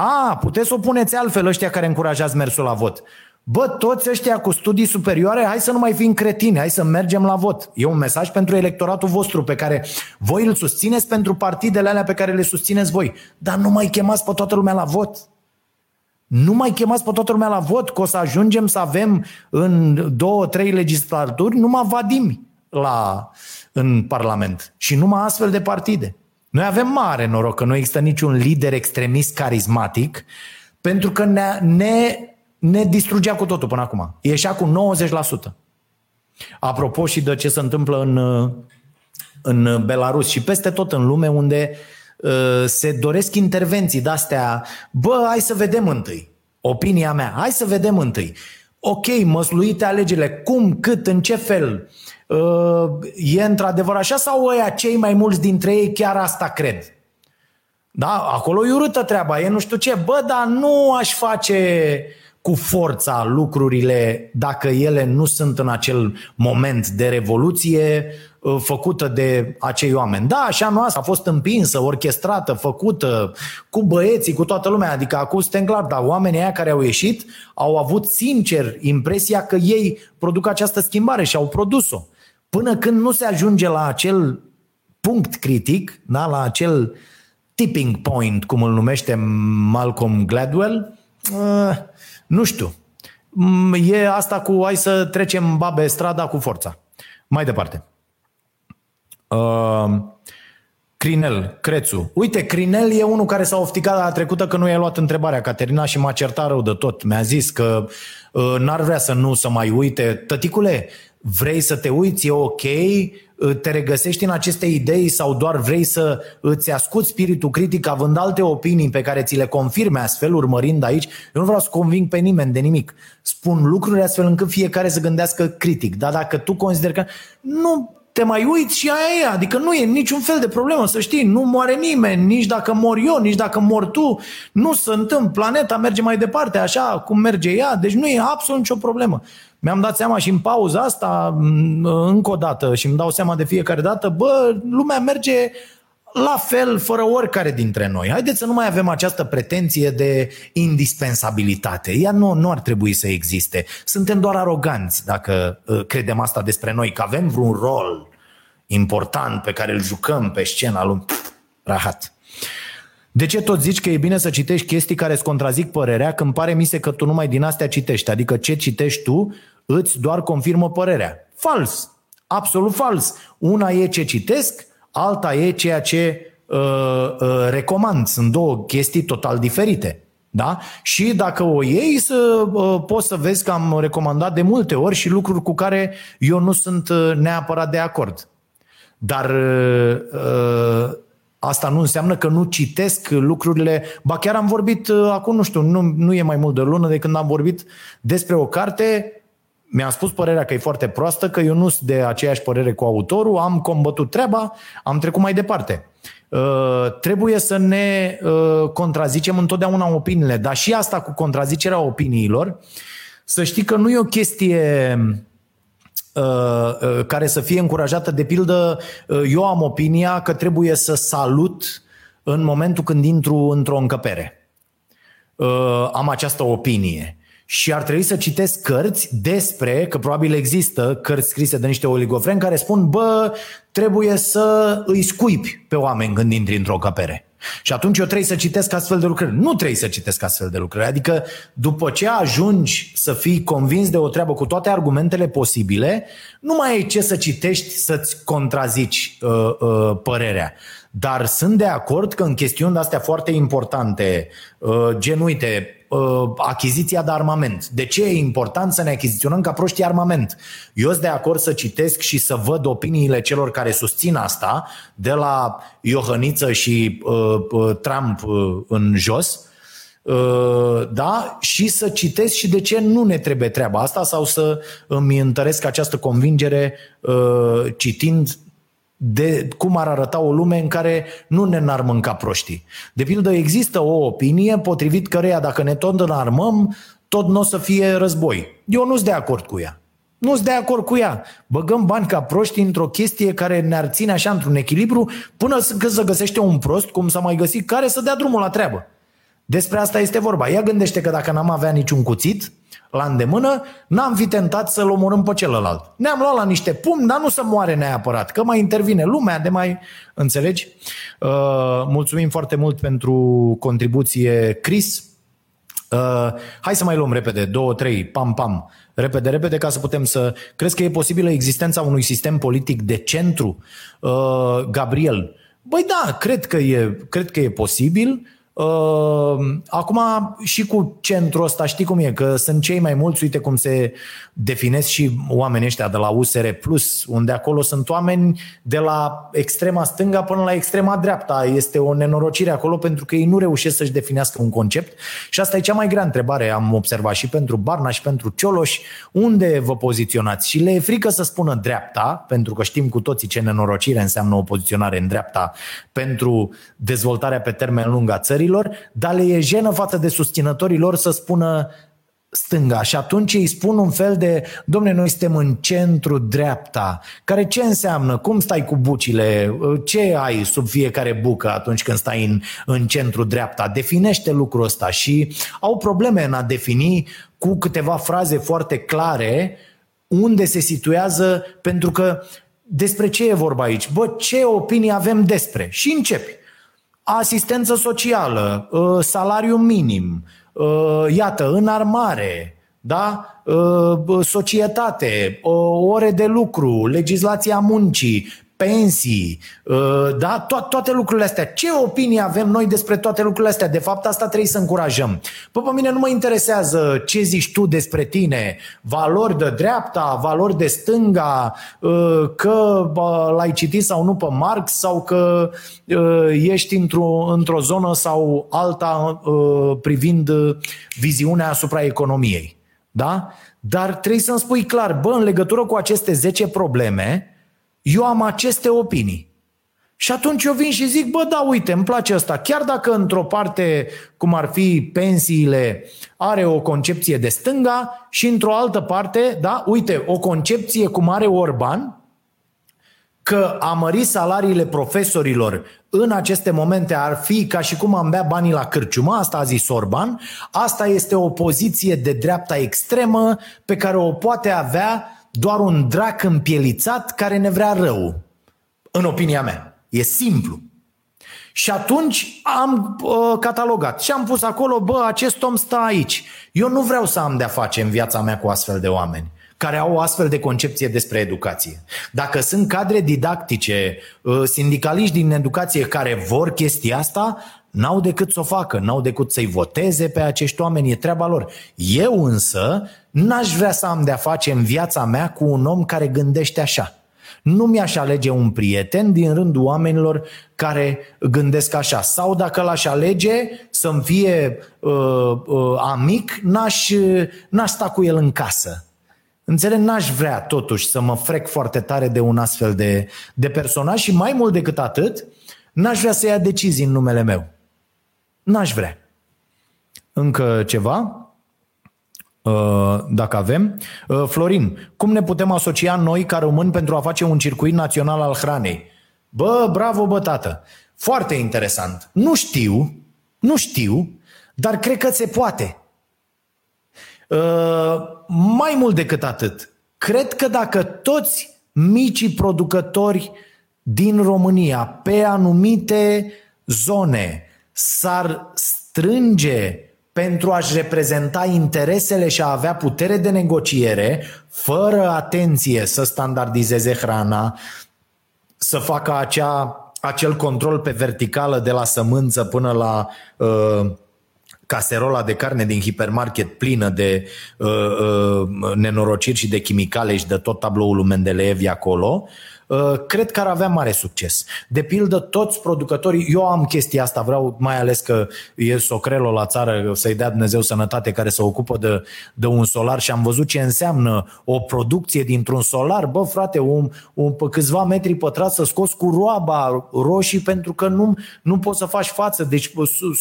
A, puteți să o puneți altfel ăștia care încurajați mersul la vot. Bă, toți ăștia cu studii superioare, hai să nu mai fim cretini, hai să mergem la vot. E un mesaj pentru electoratul vostru pe care voi îl susțineți pentru partidele alea pe care le susțineți voi. Dar nu mai chemați pe toată lumea la vot. Nu mai chemați pe toată lumea la vot, că o să ajungem să avem în două, trei legislaturi numai vadimi la, în Parlament și numai astfel de partide. Noi avem mare noroc că nu există niciun lider extremist carismatic pentru că ne, ne, ne distrugea cu totul până acum. Ieșea cu 90%. Apropo și de ce se întâmplă în, în Belarus și peste tot în lume unde uh, se doresc intervenții de-astea, bă, hai să vedem întâi. Opinia mea, hai să vedem întâi. Ok, măsluite alegerile, cum, cât, în ce fel, Uh, e într-adevăr așa sau ăia cei mai mulți dintre ei chiar asta cred? Da, acolo e urâtă treaba, e nu știu ce. Bă, dar nu aș face cu forța lucrurile dacă ele nu sunt în acel moment de revoluție uh, făcută de acei oameni. Da, așa noastră a fost împinsă, orchestrată, făcută cu băieții, cu toată lumea, adică acum suntem clar, dar oamenii aia care au ieșit au avut sincer impresia că ei produc această schimbare și au produs-o până când nu se ajunge la acel punct critic, da, la acel tipping point, cum îl numește Malcolm Gladwell, uh, nu știu. Mm, e asta cu hai să trecem babe strada cu forța. Mai departe. Uh, Crinel, Crețu. Uite, Crinel e unul care s-a ofticat la trecută că nu i-a luat întrebarea Caterina și m-a certat rău de tot. Mi-a zis că uh, n-ar vrea să nu să mai uite. Tăticule, vrei să te uiți, e ok, te regăsești în aceste idei sau doar vrei să îți ascuți spiritul critic având alte opinii pe care ți le confirme astfel, urmărind aici. Eu nu vreau să conving pe nimeni de nimic. Spun lucruri astfel încât fiecare să gândească critic. Dar dacă tu consideri că nu te mai uiți și aia e, adică nu e niciun fel de problemă, să știi, nu moare nimeni, nici dacă mor eu, nici dacă mor tu, nu se întâmplă, planeta merge mai departe așa cum merge ea, deci nu e absolut nicio problemă mi-am dat seama și în pauza asta, încă o dată, și îmi dau seama de fiecare dată, bă, lumea merge la fel, fără oricare dintre noi. Haideți să nu mai avem această pretenție de indispensabilitate. Ea nu, nu ar trebui să existe. Suntem doar aroganți dacă uh, credem asta despre noi, că avem vreun rol important pe care îl jucăm pe scena lui. Rahat. De ce tot zici că e bine să citești chestii care îți contrazic părerea când pare mise că tu numai din astea citești? Adică ce citești tu îți doar confirmă părerea. Fals. Absolut fals. Una e ce citesc, alta e ceea ce uh, uh, recomand. Sunt două chestii total diferite. Da? Și dacă o iei, să, uh, poți să vezi că am recomandat de multe ori și lucruri cu care eu nu sunt uh, neapărat de acord. Dar uh, uh Asta nu înseamnă că nu citesc lucrurile. Ba chiar am vorbit uh, acum, nu știu, nu, nu e mai mult de o lună de când am vorbit despre o carte. Mi-am spus părerea că e foarte proastă, că eu nu sunt de aceeași părere cu autorul, am combătut treaba, am trecut mai departe. Uh, trebuie să ne uh, contrazicem întotdeauna opiniile, dar și asta cu contrazicerea opiniilor, să știi că nu e o chestie Uh, uh, care să fie încurajată. De pildă, uh, eu am opinia că trebuie să salut în momentul când intru într-o încăpere. Am această opinie. Și ar trebui să citesc cărți despre, că probabil există cărți scrise de niște oligofreni care spun, bă, trebuie să îi scuipi pe oameni când intri într-o încăpere. Și atunci eu trebuie să citesc astfel de lucruri. Nu trebuie să citesc astfel de lucruri. Adică după ce ajungi să fii convins de o treabă cu toate argumentele posibile, nu mai ai ce să citești să-ți contrazici uh, uh, părerea. Dar sunt de acord că în chestiuni de astea foarte importante, uh, gen, uite, uh, achiziția de armament. De ce e important să ne achiziționăm ca proști armament? Eu sunt de acord să citesc și să văd opiniile celor care susțin asta, de la Iohăniță și uh, uh, Trump uh, în jos, uh, da, și să citesc și de ce nu ne trebuie treaba asta sau să îmi întăresc această convingere uh, citind de cum ar arăta o lume în care nu ne n-ar mânca proștii. De pildă, există o opinie potrivit căreia dacă ne tot înarmăm, tot nu o să fie război. Eu nu sunt de acord cu ea. Nu sunt de acord cu ea. Băgăm bani ca proști într-o chestie care ne-ar ține așa într-un echilibru până când se găsește un prost, cum s-a mai găsit, care să dea drumul la treabă. Despre asta este vorba. Ea gândește că dacă n-am avea niciun cuțit la îndemână, n-am fi tentat să-l omorâm pe celălalt. Ne-am luat la niște pumni, dar nu să moare neapărat, că mai intervine lumea, de mai... Înțelegi? Uh, mulțumim foarte mult pentru contribuție, Chris. Uh, hai să mai luăm repede, două, trei, pam, pam, repede, repede, ca să putem să... Crezi că e posibilă existența unui sistem politic de centru? Uh, Gabriel, băi da, cred că e, cred că e posibil. Ehm, acum și cu centrul ăsta știi cum e, că sunt cei mai mulți, uite cum se definesc și oamenii ăștia de la USR Plus, unde acolo sunt oameni de la extrema stânga până la extrema dreapta. Este o nenorocire acolo pentru că ei nu reușesc să-și definească un concept și asta e cea mai grea întrebare, am observat și pentru Barna și pentru Cioloș, unde vă poziționați? Și le e frică să spună dreapta, pentru că știm cu toții ce nenorocire înseamnă o poziționare în dreapta pentru dezvoltarea pe termen lung a țării susținătorilor, dar le e jenă față de susținătorii lor să spună stânga și atunci îi spun un fel de domne, noi suntem în centru dreapta, care ce înseamnă? Cum stai cu bucile? Ce ai sub fiecare bucă atunci când stai în, în centru dreapta? Definește lucrul ăsta și au probleme în a defini cu câteva fraze foarte clare unde se situează, pentru că despre ce e vorba aici? Bă, ce opinie avem despre? Și începi asistență socială, ă, salariu minim, ă, iată, înarmare, da? Ă, societate, ore de lucru, legislația muncii, pensii, uh, da? To- toate lucrurile astea. Ce opinie avem noi despre toate lucrurile astea? De fapt, asta trebuie să încurajăm. Păi pe mine nu mă interesează ce zici tu despre tine, valori de dreapta, valori de stânga, uh, că l-ai citit sau nu pe Marx sau că uh, ești într-o, într-o zonă sau alta privind viziunea asupra economiei. Da? Dar trebuie să-mi spui clar, bă, în legătură cu aceste 10 probleme, eu am aceste opinii. Și atunci eu vin și zic, bă, da, uite, îmi place asta. Chiar dacă într-o parte, cum ar fi pensiile, are o concepție de stânga și într-o altă parte, da, uite, o concepție cum are Orban, că a mări salariile profesorilor în aceste momente ar fi ca și cum am bea banii la cârciumă, asta a zis Orban, asta este o poziție de dreapta extremă pe care o poate avea doar un drac împielițat care ne vrea rău. În opinia mea. E simplu. Și atunci am uh, catalogat și am pus acolo, bă, acest om stă aici. Eu nu vreau să am de-a face în viața mea cu astfel de oameni care au o astfel de concepție despre educație. Dacă sunt cadre didactice, uh, sindicaliști din educație care vor chestia asta, n-au decât să o facă, n-au decât să-i voteze pe acești oameni, e treaba lor. Eu însă n-aș vrea să am de-a face în viața mea cu un om care gândește așa. Nu mi-aș alege un prieten din rândul oamenilor care gândesc așa. Sau dacă l-aș alege să-mi fie uh, uh, amic, n-aș, n-aș sta cu el în casă. Înțeleg, n-aș vrea totuși să mă frec foarte tare de un astfel de, de personaj și mai mult decât atât, n-aș vrea să ia decizii în numele meu. N-aș vrea. Încă ceva? Uh, dacă avem. Uh, Florin, cum ne putem asocia noi ca români pentru a face un circuit național al hranei? Bă, bravo, bă, tată. Foarte interesant. Nu știu, nu știu, dar cred că se poate. Uh, mai mult decât atât, cred că dacă toți micii producători din România pe anumite zone s-ar strânge pentru a-și reprezenta interesele și a avea putere de negociere, fără atenție să standardizeze hrana, să facă acea, acel control pe verticală de la sămânță până la uh, caserola de carne din hipermarket plină de uh, uh, nenorociri și de chimicale și de tot tabloul lui Mendeleev acolo, uh, cred că ar avea mare succes. De pildă, toți producătorii, eu am chestia asta, vreau mai ales că e socrelul la țară, să-i dea Dumnezeu sănătate, care se ocupă de, de un solar și am văzut ce înseamnă o producție dintr-un solar. Bă, frate, un, un, pe câțiva metri pătrați să scoți cu roaba roșii pentru că nu, nu poți să faci față. Deci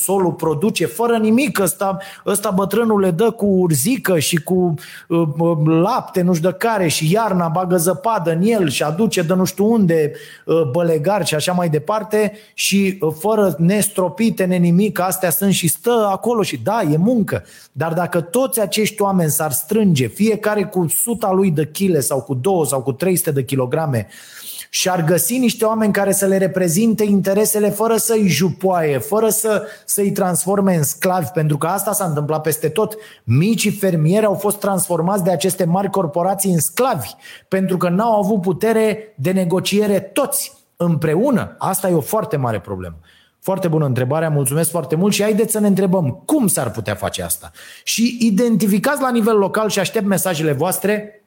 solul produce fără nimic. Ăsta, ăsta bătrânul le dă cu urzică și cu uh, uh lapte, nu știu de care, și iarna bagă zăpadă în el și aduce de nu știu unde uh, bălegar și așa mai departe și uh, fără nestropite, ne nimic, astea sunt și stă acolo și da, e muncă. Dar dacă toți acești oameni s-ar strânge, fiecare cu suta lui de chile sau cu două sau cu 300 de kilograme, și ar găsi niște oameni care să le reprezinte interesele fără să-i jupoaie, fără să, să-i transforme în sclavi, pentru că asta s-a întâmplat peste tot. Micii fermieri au fost transformați de aceste mari corporații în sclavi, pentru că n-au avut putere de negociere toți împreună. Asta e o foarte mare problemă. Foarte bună întrebare, mulțumesc foarte mult și haideți să ne întrebăm cum s-ar putea face asta. Și identificați la nivel local și aștept mesajele voastre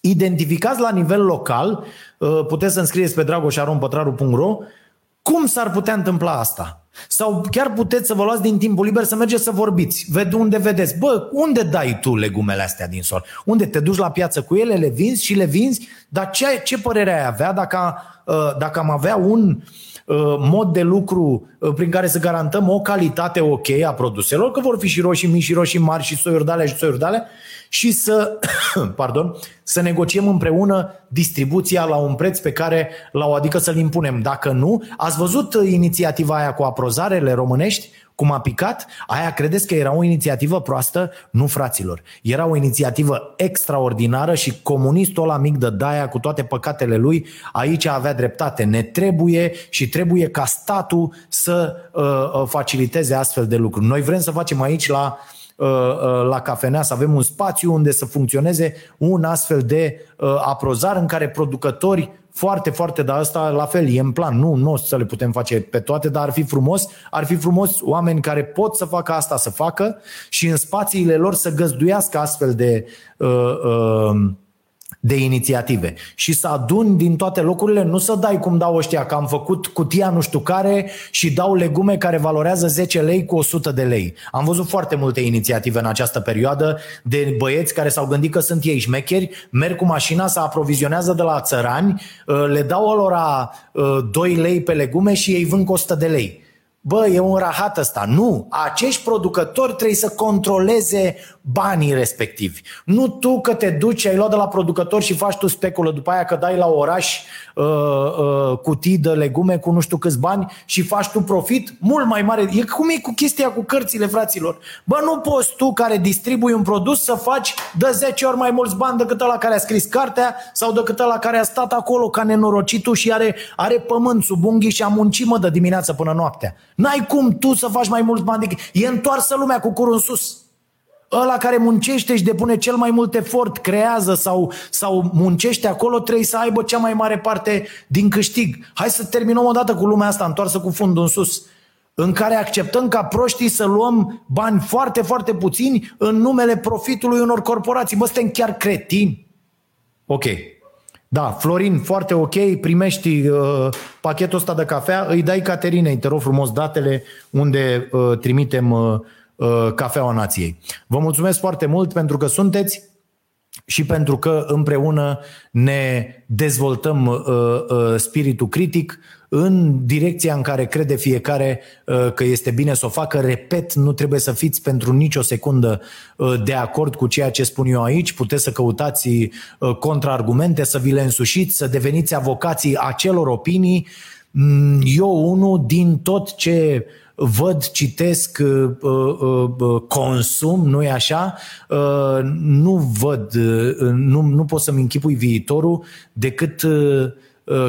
identificați la nivel local, uh, puteți să înscrieți pe dragoșarompătraru.ro cum s-ar putea întâmpla asta? Sau chiar puteți să vă luați din timpul liber să mergeți să vorbiți. Ved unde vedeți. Bă, unde dai tu legumele astea din sol? Unde te duci la piață cu ele, le vinzi și le vinzi? Dar ce, ce părere ai avea dacă, uh, dacă am avea un uh, mod de lucru prin care să garantăm o calitate ok a produselor, că vor fi și roșii mici și roșii mari și soiuri de alea și soiuri de alea, și să, <coughs> pardon, să negociem împreună distribuția la un preț pe care la o adică să-l impunem. Dacă nu, ați văzut inițiativa aia cu aprozarele românești? Cum a picat? Aia credeți că era o inițiativă proastă? Nu, fraților. Era o inițiativă extraordinară și comunistul ăla mic de Daia, cu toate păcatele lui, aici avea dreptate. Ne trebuie și trebuie ca statul să uh, uh faciliteze astfel de lucruri. Noi vrem să facem aici la uh, Uh, uh, la cafenea, să avem un spațiu unde să funcționeze un astfel de uh, aprozar în care producători foarte, foarte, dar asta la fel e în plan. Nu, nu o să le putem face pe toate, dar ar fi frumos, ar fi frumos oameni care pot să facă asta să facă și în spațiile lor să găzduiască astfel de uh, uh, de inițiative și să aduni din toate locurile, nu să dai cum dau ăștia, că am făcut cutia nu știu care și dau legume care valorează 10 lei cu 100 de lei. Am văzut foarte multe inițiative în această perioadă de băieți care s-au gândit că sunt ei șmecheri, merg cu mașina, să aprovizionează de la țărani, uh, le dau lor 2 uh, lei pe legume și ei vând cu 100 de lei. Bă, e un rahat ăsta. Nu, acești producători trebuie să controleze banii respectivi. Nu tu că te duci, ai luat de la producător și faci tu speculă, după aia că dai la oraș uh, uh, cutii de legume cu nu știu câți bani și faci tu profit mult mai mare. E cum e cu chestia cu cărțile, fraților. Bă, nu poți tu care distribui un produs să faci de 10 ori mai mulți bani decât la care a scris cartea sau decât la care a stat acolo ca nenorocitul și are, are pământ sub unghii și a muncit mă de dimineață până noaptea. N-ai cum tu să faci mai mulți bani decât... E întoarsă lumea cu curul în sus. Ăla care muncește și depune cel mai mult efort, creează sau, sau muncește acolo, trebuie să aibă cea mai mare parte din câștig. Hai să terminăm odată cu lumea asta întoarsă cu fundul în sus în care acceptăm ca proștii să luăm bani foarte, foarte puțini în numele profitului unor corporații. Bă, suntem chiar cretini. Ok. Da, Florin, foarte ok, primești uh, pachetul ăsta de cafea, îi dai Caterinei, te rog frumos, datele unde uh, trimitem uh, uh, cafeaua nației. Vă mulțumesc foarte mult pentru că sunteți și pentru că împreună ne dezvoltăm uh, uh, spiritul critic în direcția în care crede fiecare uh, că este bine să o facă. Repet, nu trebuie să fiți pentru nicio secundă uh, de acord cu ceea ce spun eu aici. Puteți să căutați uh, contraargumente, să vi le însușiți, să deveniți avocații acelor opinii. Mm, eu, unul din tot ce văd, citesc, consum, nu e așa? Nu văd, nu, nu pot să-mi închipui viitorul decât Uh,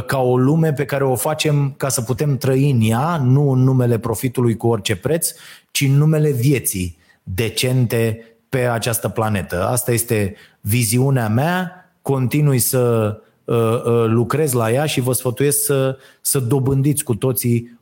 ca o lume pe care o facem ca să putem trăi în ea, nu în numele profitului cu orice preț, ci în numele vieții decente pe această planetă. Asta este viziunea mea, continui să uh, uh, lucrez la ea și vă sfătuiesc să, să dobândiți cu toții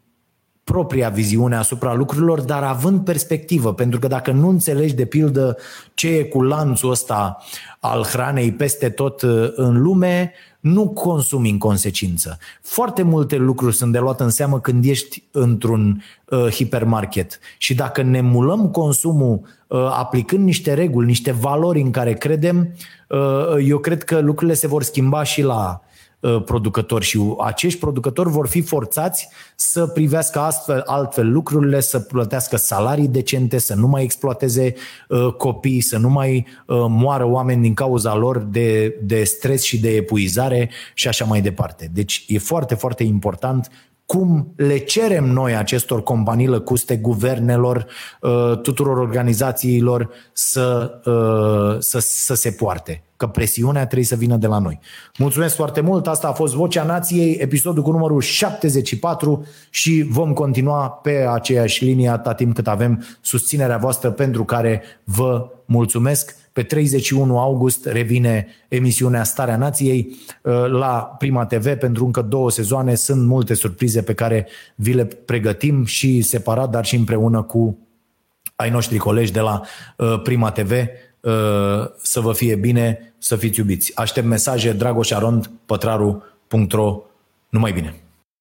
propria viziune asupra lucrurilor, dar având perspectivă, pentru că dacă nu înțelegi de pildă ce e cu lanțul ăsta al hranei peste tot uh, în lume, nu consumi în consecință. Foarte multe lucruri sunt de luat în seamă când ești într-un uh, hipermarket și dacă ne mulăm consumul uh, aplicând niște reguli, niște valori în care credem, uh, eu cred că lucrurile se vor schimba și la Uh, producători și acești producători vor fi forțați să privească astfel, altfel lucrurile, să plătească salarii decente, să nu mai exploateze uh, copii, să nu mai uh, moară oameni din cauza lor de, de stres și de epuizare și așa mai departe. Deci e foarte, foarte important cum le cerem noi acestor companii lăcuste, guvernelor, uh, tuturor organizațiilor să, uh, să, să se poarte. Că presiunea trebuie să vină de la noi. Mulțumesc foarte mult, asta a fost Vocea Nației, episodul cu numărul 74 și vom continua pe aceeași linie atâta timp cât avem susținerea voastră pentru care vă mulțumesc. Pe 31 august revine emisiunea Starea Nației uh, la Prima TV pentru încă două sezoane. Sunt multe surprize pe care vi le pregătim și separat, dar și împreună cu ai noștri colegi de la uh, Prima TV. Uh, să vă fie bine, să fiți iubiți. Aștept mesaje, Dragoș Arond, pătraru.ro. Numai bine!